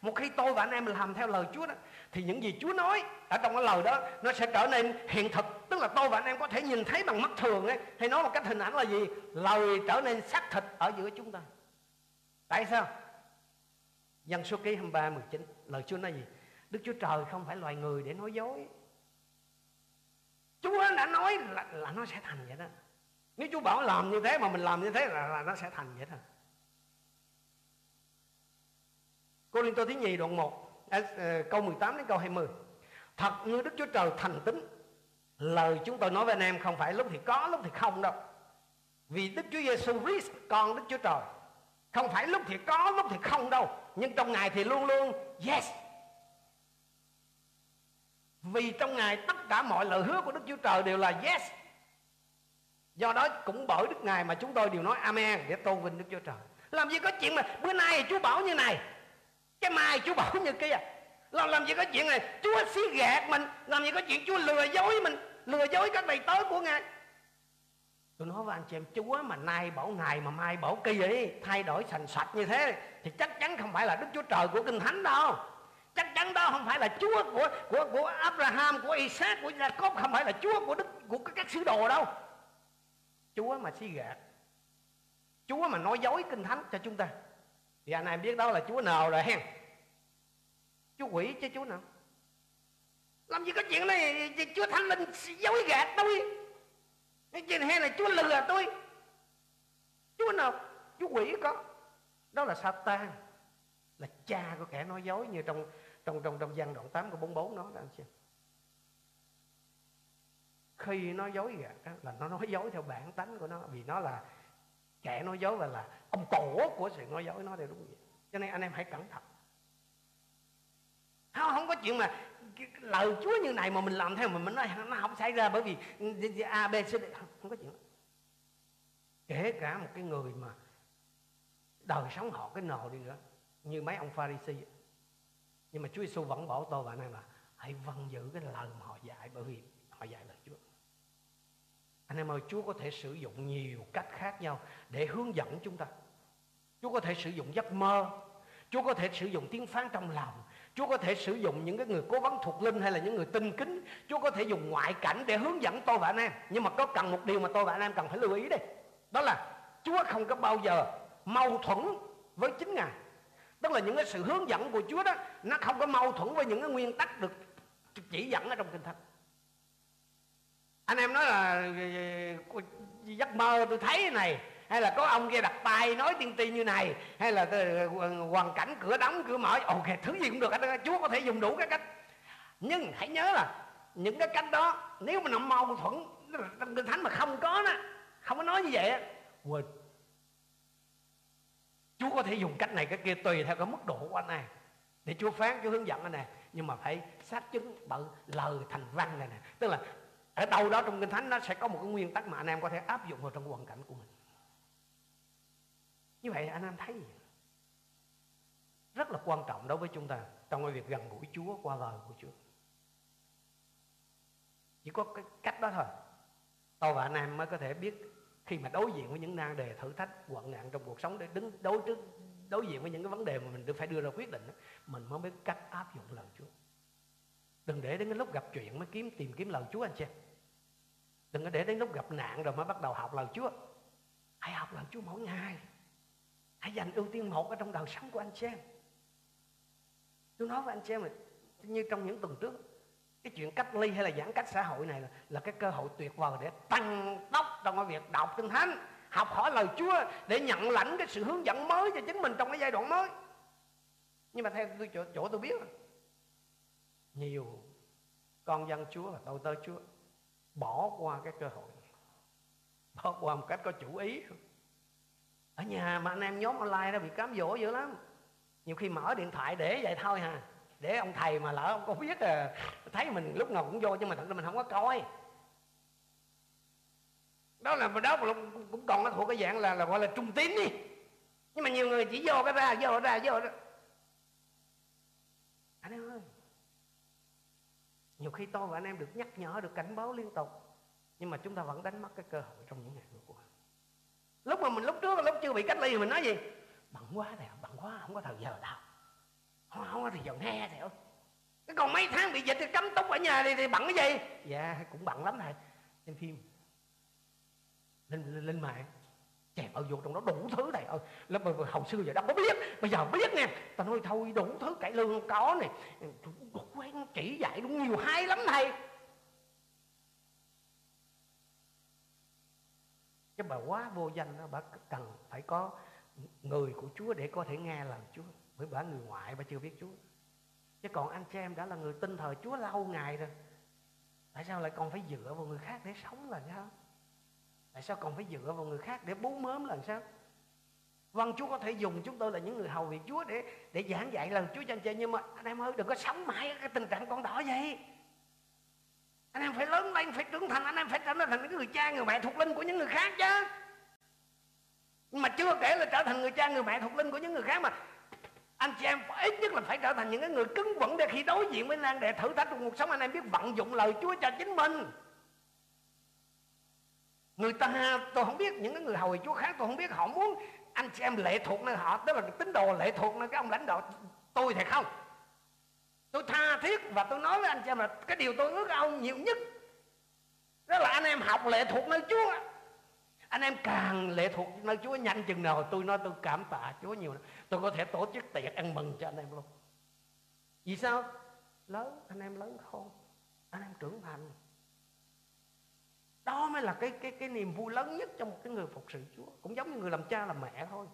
Một khi tôi và anh em làm theo lời Chúa đó, thì những gì Chúa nói ở trong cái lời đó, nó sẽ trở nên hiện thực. Tức là tôi và anh em có thể nhìn thấy bằng mắt thường ấy, hay nói một cách hình ảnh là gì? Lời trở nên xác thịt ở giữa chúng ta. Tại sao? Dân số ký 23 19 lời Chúa nói gì? Đức Chúa Trời không phải loài người để nói dối. Chúa đã nói là, là nó sẽ thành vậy đó. Nếu Chúa bảo làm như thế mà mình làm như thế là, là nó sẽ thành vậy đó. Cô Linh Tô Thứ Nhì đoạn 1 à, à, Câu 18 đến câu 20 Thật như Đức Chúa Trời thành tính Lời chúng tôi nói với anh em không phải lúc thì có lúc thì không đâu. Vì Đức Chúa Giêsu Christ con Đức Chúa Trời Không phải lúc thì có lúc thì không đâu. Nhưng trong Ngài thì luôn luôn yes vì trong Ngài tất cả mọi lời hứa của Đức Chúa Trời đều là yes. Do đó cũng bởi Đức Ngài mà chúng tôi đều nói Amen để tôn vinh Đức Chúa Trời. Làm gì có chuyện mà bữa nay Chúa bảo như này, cái mai Chúa bảo như kia. Làm làm gì có chuyện này, Chúa xí gạt mình, làm gì có chuyện Chúa lừa dối mình, lừa dối các đầy tớ của Ngài. Tôi nói với anh chị em, Chúa mà nay bảo ngày mà mai bảo kỳ ấy thay đổi sành sạch như thế, thì chắc chắn không phải là Đức Chúa Trời của Kinh Thánh đâu chắc chắn đó không phải là Chúa của của của Abraham, của Isaac, của Jacob, không phải là Chúa của đức, của các sứ đồ đâu. Chúa mà xí gạt, Chúa mà nói dối Kinh Thánh cho chúng ta. Thì anh em biết đó là chúa nào rồi hen? Chúa quỷ chứ chúa nào? Làm gì có chuyện này? Chúa thánh linh dối gạt tôi. Chuyện hay là chúa lừa tôi? Chúa nào? Chúa quỷ có. Đó là Satan là cha của kẻ nói dối như trong trong trong trong gian đoạn 8 của 44 nó đó anh xem khi nó dối gạt đó, là nó nói dối theo bản tánh của nó vì nó là kẻ nói dối và là ông tổ của sự nói dối nó đây đúng vậy. Cho nên anh em hãy cẩn thận. Không, không có chuyện mà lời Chúa như này mà mình làm theo mà mình nói nó không xảy ra bởi vì A B C D. Không có chuyện kể cả một cái người mà đời sống họ cái nồ đi nữa như mấy ông Pharisee nhưng mà Chúa Giêsu vẫn bảo tôi và anh em là, hãy vâng giữ cái lời mà họ dạy, bởi vì họ dạy lời Chúa. Anh em ơi, Chúa có thể sử dụng nhiều cách khác nhau để hướng dẫn chúng ta. Chúa có thể sử dụng giấc mơ. Chúa có thể sử dụng tiếng phán trong lòng. Chúa có thể sử dụng những cái người cố vấn thuộc linh hay là những người tinh kính. Chúa có thể dùng ngoại cảnh để hướng dẫn tôi và anh em. Nhưng mà có cần một điều mà tôi và anh em cần phải lưu ý đây. Đó là Chúa không có bao giờ mâu thuẫn với chính Ngài. Tức là những cái sự hướng dẫn của Chúa đó, Nó không có mâu thuẫn với những cái nguyên tắc được chỉ dẫn ở trong Kinh Thánh. Anh em nói là giấc mơ tôi thấy này, hay là có ông kia đặt tay nói tiên tri như này, hay là hoàn cảnh cửa đóng, cửa mở. Ok, thứ gì cũng được chúa có thể dùng đủ các cách. Nhưng hãy nhớ là những cái cách đó, nếu mà nó mâu thuẫn trong kinh thánh mà không có đó, không có nói như vậy chúa có thể dùng cách này cái kia tùy theo cái mức độ của anh này. Để chúa phán, chúa hướng dẫn anh này. Nhưng mà phải xác chứng bởi lời thành văn này nè. Tức là ở đâu đó trong kinh thánh nó sẽ có một cái nguyên tắc mà anh em có thể áp dụng vào trong hoàn cảnh của mình. Như vậy anh em thấy gì? rất là quan trọng đối với chúng ta trong cái việc gần gũi Chúa qua lời của Chúa. Chỉ có cái cách đó thôi. Tôi và anh em mới có thể biết khi mà đối diện với những nan đề thử thách, hoạn nạn trong cuộc sống để đứng đối trước, đối diện với những cái vấn đề mà mình phải đưa ra quyết định mình mới biết cách áp dụng lời Chúa. Đừng để đến cái lúc gặp chuyện mới kiếm, tìm kiếm lời Chúa, anh chị đừng có để đến lúc gặp nạn rồi mới bắt đầu học lời Chúa. Hãy học lời Chúa mỗi ngày. Hãy dành ưu tiên một ở trong đời sống của anh chị em. Tôi nói với anh chị em là như trong những tuần trước cái chuyện cách ly hay là giãn cách xã hội này là, là cái cơ hội tuyệt vời để tăng tốc trong cái việc đọc kinh thánh học hỏi lời Chúa để nhận lãnh cái sự hướng dẫn mới cho chính mình trong cái giai đoạn mới. Nhưng mà theo tôi chỗ, chỗ tôi biết nhiều con dân Chúa và tôi tớ Chúa bỏ qua cái cơ hội bỏ qua một cách có chủ ý. Ở nhà mà anh em nhóm online đó bị cám dỗ dữ lắm. Nhiều khi mở điện thoại để vậy thôi hà để ông thầy mà lỡ ông có biết là thấy mình lúc nào cũng vô nhưng mà thật ra mình không có coi. Đó là đó cũng còn nó thuộc cái dạng là là gọi là trung tín đi. Nhưng mà nhiều người chỉ vô cái ra, vô ra vô ra. Anh em ơi, nhiều khi tôi và anh em được nhắc nhở, được cảnh báo liên tục, nhưng mà chúng ta vẫn đánh mất cái cơ hội trong những ngày vừa qua. Lúc mà mình, lúc trước, lúc chưa bị cách ly, mình nói gì? Bận quá nè, bận quá, không có thời giờ đâu không, không thì thời giờ nghe thầy ơi cái còn mấy tháng bị dịch thì cấm túc ở nhà thì, thì bận cái gì? Dạ cũng bận lắm thầy. Xem phim. Lên lên, lên mạng. Chèn ở vô trong đó đủ thứ này ơi. Lớp hồi xưa giờ đâu có biết bây giờ biết nè. Tao nói thôi đủ thứ cải lương có này. Quen chỉ dạy đúng nhiều hay lắm thầy. Chứ bà quá vô danh đó bà cần phải có người của Chúa để có thể nghe lời Chúa bởi bà người ngoại bà chưa biết Chúa. Chứ còn anh chị em đã là người tin thờ Chúa lâu ngày rồi. Tại sao lại còn phải dựa vào người khác để sống là sao? Tại sao còn phải dựa vào người khác để bú mớm là sao? Vâng Chúa có thể dùng chúng tôi là những người hầu việc Chúa để để giảng dạy lần Chúa cho anh chị nhưng mà anh em ơi, đừng có sống mãi cái tình trạng con đỏ vậy. Anh em phải lớn lên, phải trưởng thành, anh em phải trở thành những người cha, người mẹ thuộc linh của những người khác chứ. Nhưng mà chưa kể là trở thành người cha, người mẹ thuộc linh của những người khác mà anh chị em, ít nhất là phải trở thành những cái người cứng vững để khi đối diện với nan đề thử thách trong cuộc sống, anh em biết vận dụng lời Chúa cho chính mình. Người ta, tôi không biết những cái người hầu Chúa khác, tôi không biết họ muốn anh chị em lệ thuộc nơi họ, tức là tín đồ lệ thuộc nơi cái ông lãnh đạo tôi thì không. Tôi tha thiết và tôi nói với anh chị em là cái điều tôi ước ông nhiều nhất, đó là anh em học lệ thuộc nơi Chúa anh em càng lệ thuộc nơi Chúa, nhanh chừng nào tôi nói tôi cảm tạ Chúa nhiều tôi có thể tổ chức tiệc ăn mừng cho anh em luôn. Vì sao? Lớn, anh em lớn khôn, anh em trưởng thành. Đó mới là cái cái cái niềm vui lớn nhất trong một cái người phục sự Chúa. Cũng giống như người làm cha làm mẹ thôi.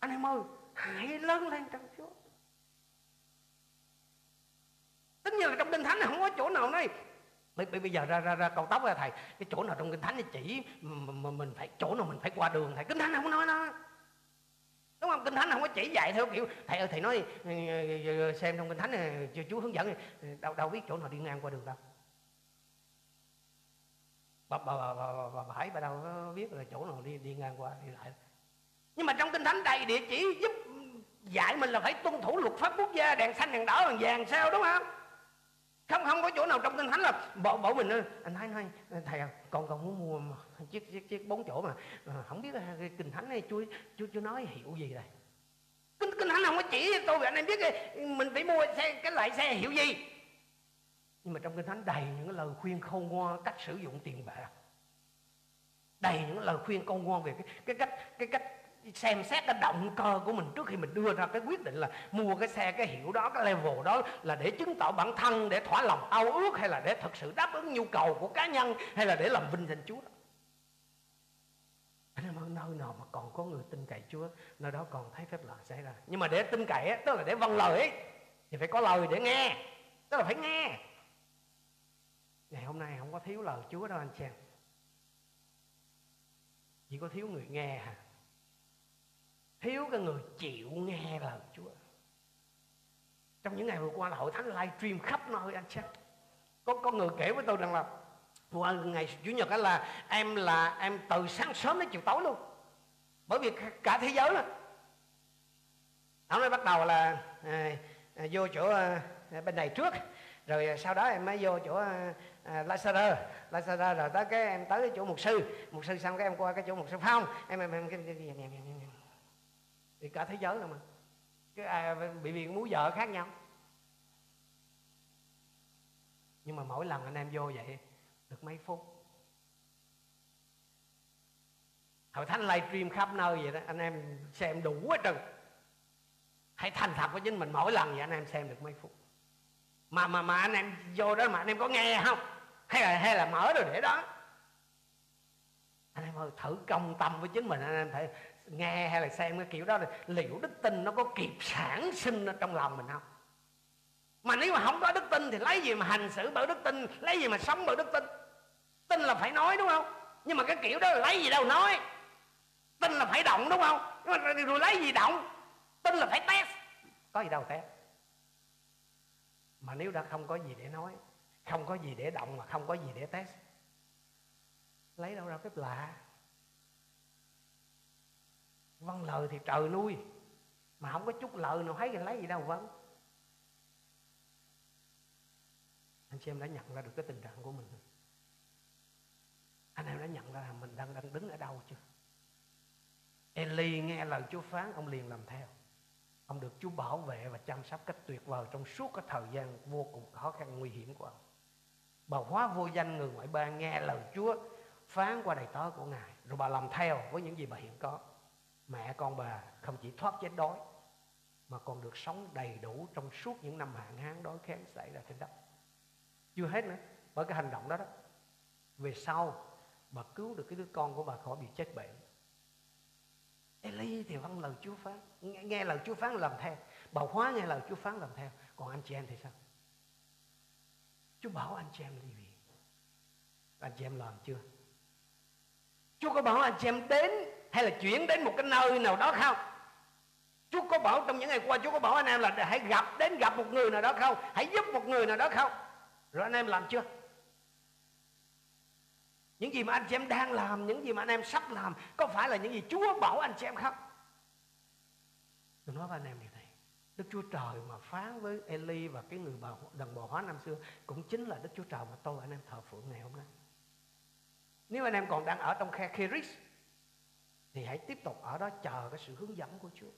Anh em ơi, hãy lớn lên trong Chúa. Tất nhiên là trong kinh thánh này không có chỗ nào này bây giờ ra ra ra cầu tóc ra thầy. Cái chỗ nào trong kinh thánh thì chỉ mà mình phải chỗ nào mình phải qua đường thầy. Kinh thánh không nói đó đúng không? Kinh thánh không có chỉ dạy theo kiểu thầy ơi thầy nói ờ, ờ, ờ, xem trong kinh thánh này chúa hướng dẫn đâu đâu biết chỗ nào đi ngang qua đường đâu. Bà bà bà bà, bà, bà, bà Hải bà đâu có biết là chỗ nào đi đi ngang qua đi lại. Nhưng mà trong kinh thánh đầy địa chỉ giúp dạy mình là phải tuân thủ luật pháp quốc gia đèn xanh đèn đỏ đèn vàng sao đúng không? Không không có chỗ nào trong kinh thánh là bỏ bỏ mình anh thấy nói thầy à, con con muốn mua chiếc chiếc chiếc bốn chỗ mà à, không biết ờ, cái kinh thánh này chú chú chú nói hiểu gì đây? Kinh kinh thánh không có chỉ tôi và anh em biết mình phải mua xe cái loại xe hiểu gì? Nhưng mà trong kinh thánh đầy những lời khuyên khôn ngoan cách sử dụng tiền bạc. Đầy những lời khuyên khôn ngoan về cái, cái cách cái cách xem xét cái động cơ của mình trước khi mình đưa ra cái quyết định là mua cái xe cái hiệu đó cái level đó là để chứng tỏ bản thân để thỏa lòng ao ước hay là để thực sự đáp ứng nhu cầu của cá nhân hay là để làm vinh danh Chúa anh em ơi nơi nào mà còn có người tin cậy Chúa nơi đó còn thấy phép lạ xảy ra. Nhưng mà để tin cậy ấy, tức là để vâng lời ấy, thì phải có lời để nghe. Tức là phải nghe. Ngày hôm nay không có thiếu lời Chúa đâu anh chị em. Chỉ có thiếu người nghe hả? Thiếu cái người chịu nghe lời Chúa. Trong những ngày vừa qua là hội thánh livestream khắp nơi anh xem. Có có người kể với tôi rằng là qua ngày chủ nhật đó là em là em từ sáng sớm đến chiều tối luôn. Bởi vì cả thế giới đó ông nói bắt đầu là à, à, vô chỗ à, bên này trước. Rồi sau đó em mới vô chỗ à, à, Lazaro. Rồi tới cái em tới cái chỗ mục sư. Mục sư xong cái em qua cái chỗ mục sư phong. Em em em, em, em, em, em, em, em thì cả thế giới rồi mà. Cái à, bị viện muốn vợ khác nhau. Nhưng mà mỗi lần anh em vô vậy được mấy phút. Hội thánh livestream khắp nơi vậy đó anh em xem đủ hết trơn. Hãy thành thật với chính mình mỗi lần vậy anh em xem được mấy phút. Mà mà mà anh em vô đó mà anh em có nghe không? Hay là hay là mở rồi để đó. Anh em ơi thử công tâm với chính mình anh em phải nghe hay là xem cái kiểu đó là liệu đức tin nó có kịp sản sinh ở trong lòng mình không? Mà nếu mà không có đức tin thì lấy gì mà hành xử bởi đức tin, lấy gì mà sống bởi đức tin? Tin là phải nói đúng không? Nhưng mà cái kiểu đó là lấy gì đâu nói. Tin là phải động đúng không? Nhưng mà rồi lấy gì động? Tin là phải test. Có gì đâu test. Mà nếu đã không có gì để nói, không có gì để động mà không có gì để test, lấy đâu ra phép lạ? Vâng lời thì trời nuôi. Mà không có chút lời nào thấy thì lấy gì đâu vâng. Anh chị em đã nhận ra được cái tình trạng của mình anh em đã nhận ra là mình đang đang đứng ở đâu chưa? Eli nghe lời Chúa phán, ông liền làm theo. Ông được Chúa bảo vệ và chăm sóc cách tuyệt vời trong suốt cái thời gian vô cùng khó khăn, nguy hiểm của ông. Bà hóa vô danh người ngoại bang nghe lời Chúa phán qua đầy tớ của ngài, rồi bà làm theo với những gì bà hiện có mẹ con bà không chỉ thoát chết đói mà còn được sống đầy đủ trong suốt những năm hạn hán đói khát xảy ra trên đất. Chưa hết nữa bởi cái hành động đó đó về sau bà cứu được cái đứa con của bà khỏi bị chết bệnh. Eli thì vâng lời Chúa phán nghe, nghe lời Chúa phán làm theo. Bà hóa nghe lời Chúa phán làm theo. Còn anh chị em thì sao? Chúa bảo anh chị em đi vì anh chị em làm chưa? Chúa có bảo anh chị em đến hay là chuyển đến một cái nơi nào đó không? Chúa có bảo trong những ngày qua, Chúa có bảo anh em là hãy gặp đến gặp một người nào đó không? Hãy giúp một người nào đó không? Rồi anh em làm chưa? Những gì mà anh chị em đang làm, những gì mà anh em sắp làm, có phải là những gì Chúa bảo anh chị em không? Tôi nói với anh em điều này, Đức Chúa Trời mà phán với Eli và cái người bà đàn bò hóa năm xưa, cũng chính là Đức Chúa Trời mà tôi và anh em thờ phượng ngày hôm nay. Nếu anh em còn đang ở trong khe Kiris thì hãy tiếp tục ở đó chờ cái sự hướng dẫn của Chúa.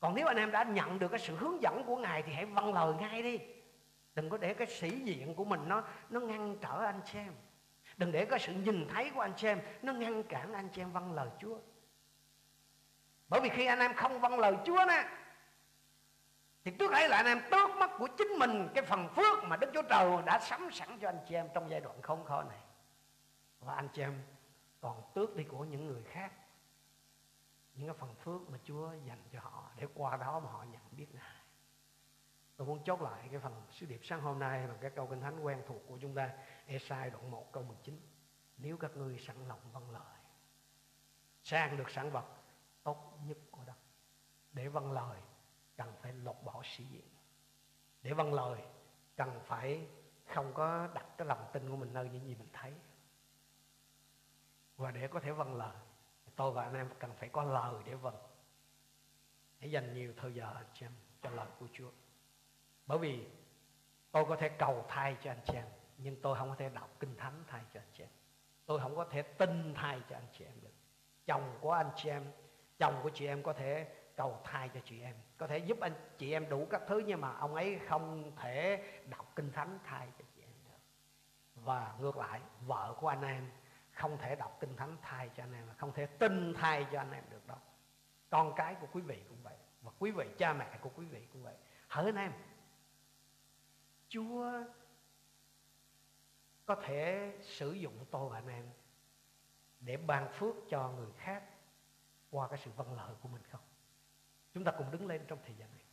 Còn nếu anh em đã nhận được cái sự hướng dẫn của Ngài thì hãy vâng lời ngay đi. Đừng có để cái sĩ diện của mình nó nó ngăn trở anh chị em. Đừng để cái sự nhìn thấy của anh chị em nó ngăn cản anh chị em vâng lời Chúa. Bởi vì khi anh em không vâng lời Chúa nè, thì trước ấy là anh em tước mất của chính mình cái phần phước mà Đức Chúa Trời đã sắm sẵn cho anh chị em trong giai đoạn không khó này. Và anh chị em còn tước đi của những người khác những cái phần phước mà Chúa dành cho họ để qua đó mà họ nhận biết Ngài Tôi muốn chốt lại cái phần sứ điệp sáng hôm nay bằng cái câu kinh thánh quen thuộc của chúng ta. Esai đoạn 1 câu 19. Nếu các ngươi sẵn lòng vâng lời, sang được sản vật tốt nhất của đất. Để vâng lời, cần phải lột bỏ sĩ diện. Để vâng lời, cần phải không có đặt cái lòng tin của mình nơi những gì mình thấy. Và để có thể vâng lời, tôi và anh em cần phải có lời để vâng. Hãy dành nhiều thời giờ cho, cho lời của Chúa. Bởi vì tôi có thể cầu thay cho anh chị em Nhưng tôi không có thể đọc kinh thánh thay cho anh chị em Tôi không có thể tin thay cho anh chị em được Chồng của anh chị em Chồng của chị em có thể cầu thay cho chị em Có thể giúp anh chị em đủ các thứ Nhưng mà ông ấy không thể đọc kinh thánh thay cho chị em được Và ngược lại Vợ của anh em không thể đọc kinh thánh thay cho anh em, Không thể tin thay cho anh em được đâu Con cái của quý vị cũng vậy, Và quý vị, cha mẹ của quý vị cũng vậy Hỡi anh em, Chúa có thể sử dụng tôi và anh em để ban phước cho người khác qua cái sự vâng lợi của mình không? Chúng ta cùng đứng lên trong thời gian này.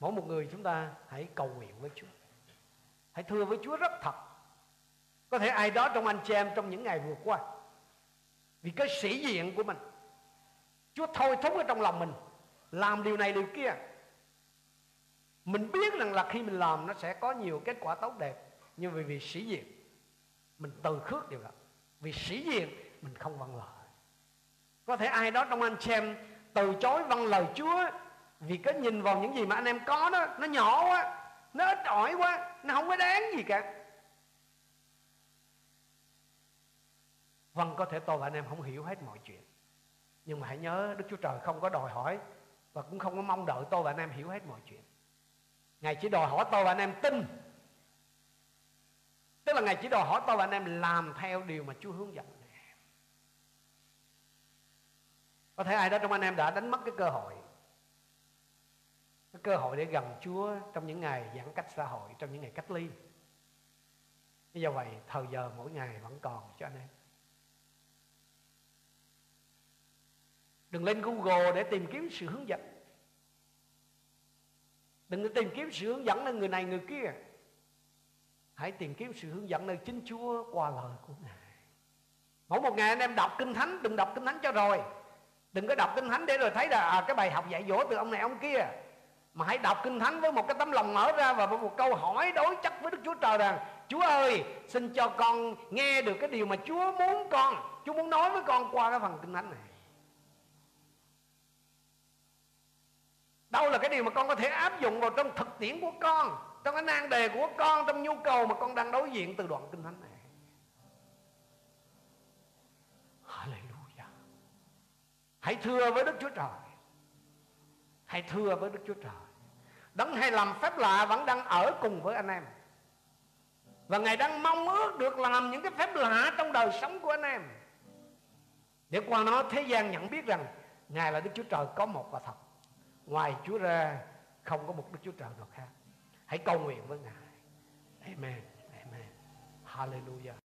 Mỗi một người chúng ta hãy cầu nguyện với Chúa. Hãy thưa với Chúa rất thật. Có thể ai đó trong anh chị em trong những ngày vừa qua. Vì cái sĩ diện của mình. Chúa thôi thúc ở trong lòng mình. Làm điều này điều kia. Mình biết rằng là khi mình làm nó sẽ có nhiều kết quả tốt đẹp. Nhưng vì vì sĩ diện, mình từ khước điều đó. Vì sĩ diện, mình không vâng lời. Có thể ai đó trong anh xem từ chối vâng lời Chúa vì cái nhìn vào những gì mà anh em có đó, nó nhỏ quá, nó ít ỏi quá, nó không có đáng gì cả. Vâng có thể tôi và anh em không hiểu hết mọi chuyện. Nhưng mà hãy nhớ, Đức Chúa Trời không có đòi hỏi và cũng không có mong đợi tôi và anh em hiểu hết mọi chuyện. Ngài chỉ đòi hỏi tôi và anh em tin. Tức là Ngài chỉ đòi hỏi tôi và anh em làm theo điều mà Chúa hướng dẫn. Có thể ai đó trong anh em đã đánh mất cái cơ hội. Cái cơ hội để gần Chúa trong những ngày giãn cách xã hội, Trong những ngày cách ly. Do vậy, thời giờ mỗi ngày vẫn còn cho anh em. Đừng lên google để tìm kiếm sự hướng dẫn. Đừng tìm kiếm sự hướng dẫn nơi người này người kia. Hãy tìm kiếm sự hướng dẫn nơi chính chúa qua lời của ngài. Mỗi một ngày anh em đọc kinh thánh đừng đọc kinh thánh cho rồi. Đừng có đọc kinh thánh để rồi thấy là à, cái bài học dạy dỗ từ ông này ông kia. Mà hãy đọc kinh thánh với một cái tấm lòng mở ra và với một câu hỏi đối chất với đức chúa trời rằng chúa ơi xin cho con nghe được cái điều mà chúa muốn con chúa muốn nói với con qua cái phần kinh thánh này. Đâu là cái điều mà con có thể áp dụng vào trong thực tiễn của con, trong cái nan đề của con, trong nhu cầu mà con đang đối diện từ đoạn kinh thánh này? Hallelujah. Hãy thưa với đức chúa trời. Hãy thưa với đức chúa trời. Đấng hay làm phép lạ vẫn đang ở cùng với anh em. Và ngài đang mong ước được làm những cái phép lạ trong đời sống của anh em. Để qua nó, thế gian nhận biết rằng ngài là đức chúa trời có một và thật ngoài chúa ra, không có một đức chúa trời nào khác. Hãy cầu nguyện với ngài. Amen. Amen. Hallelujah.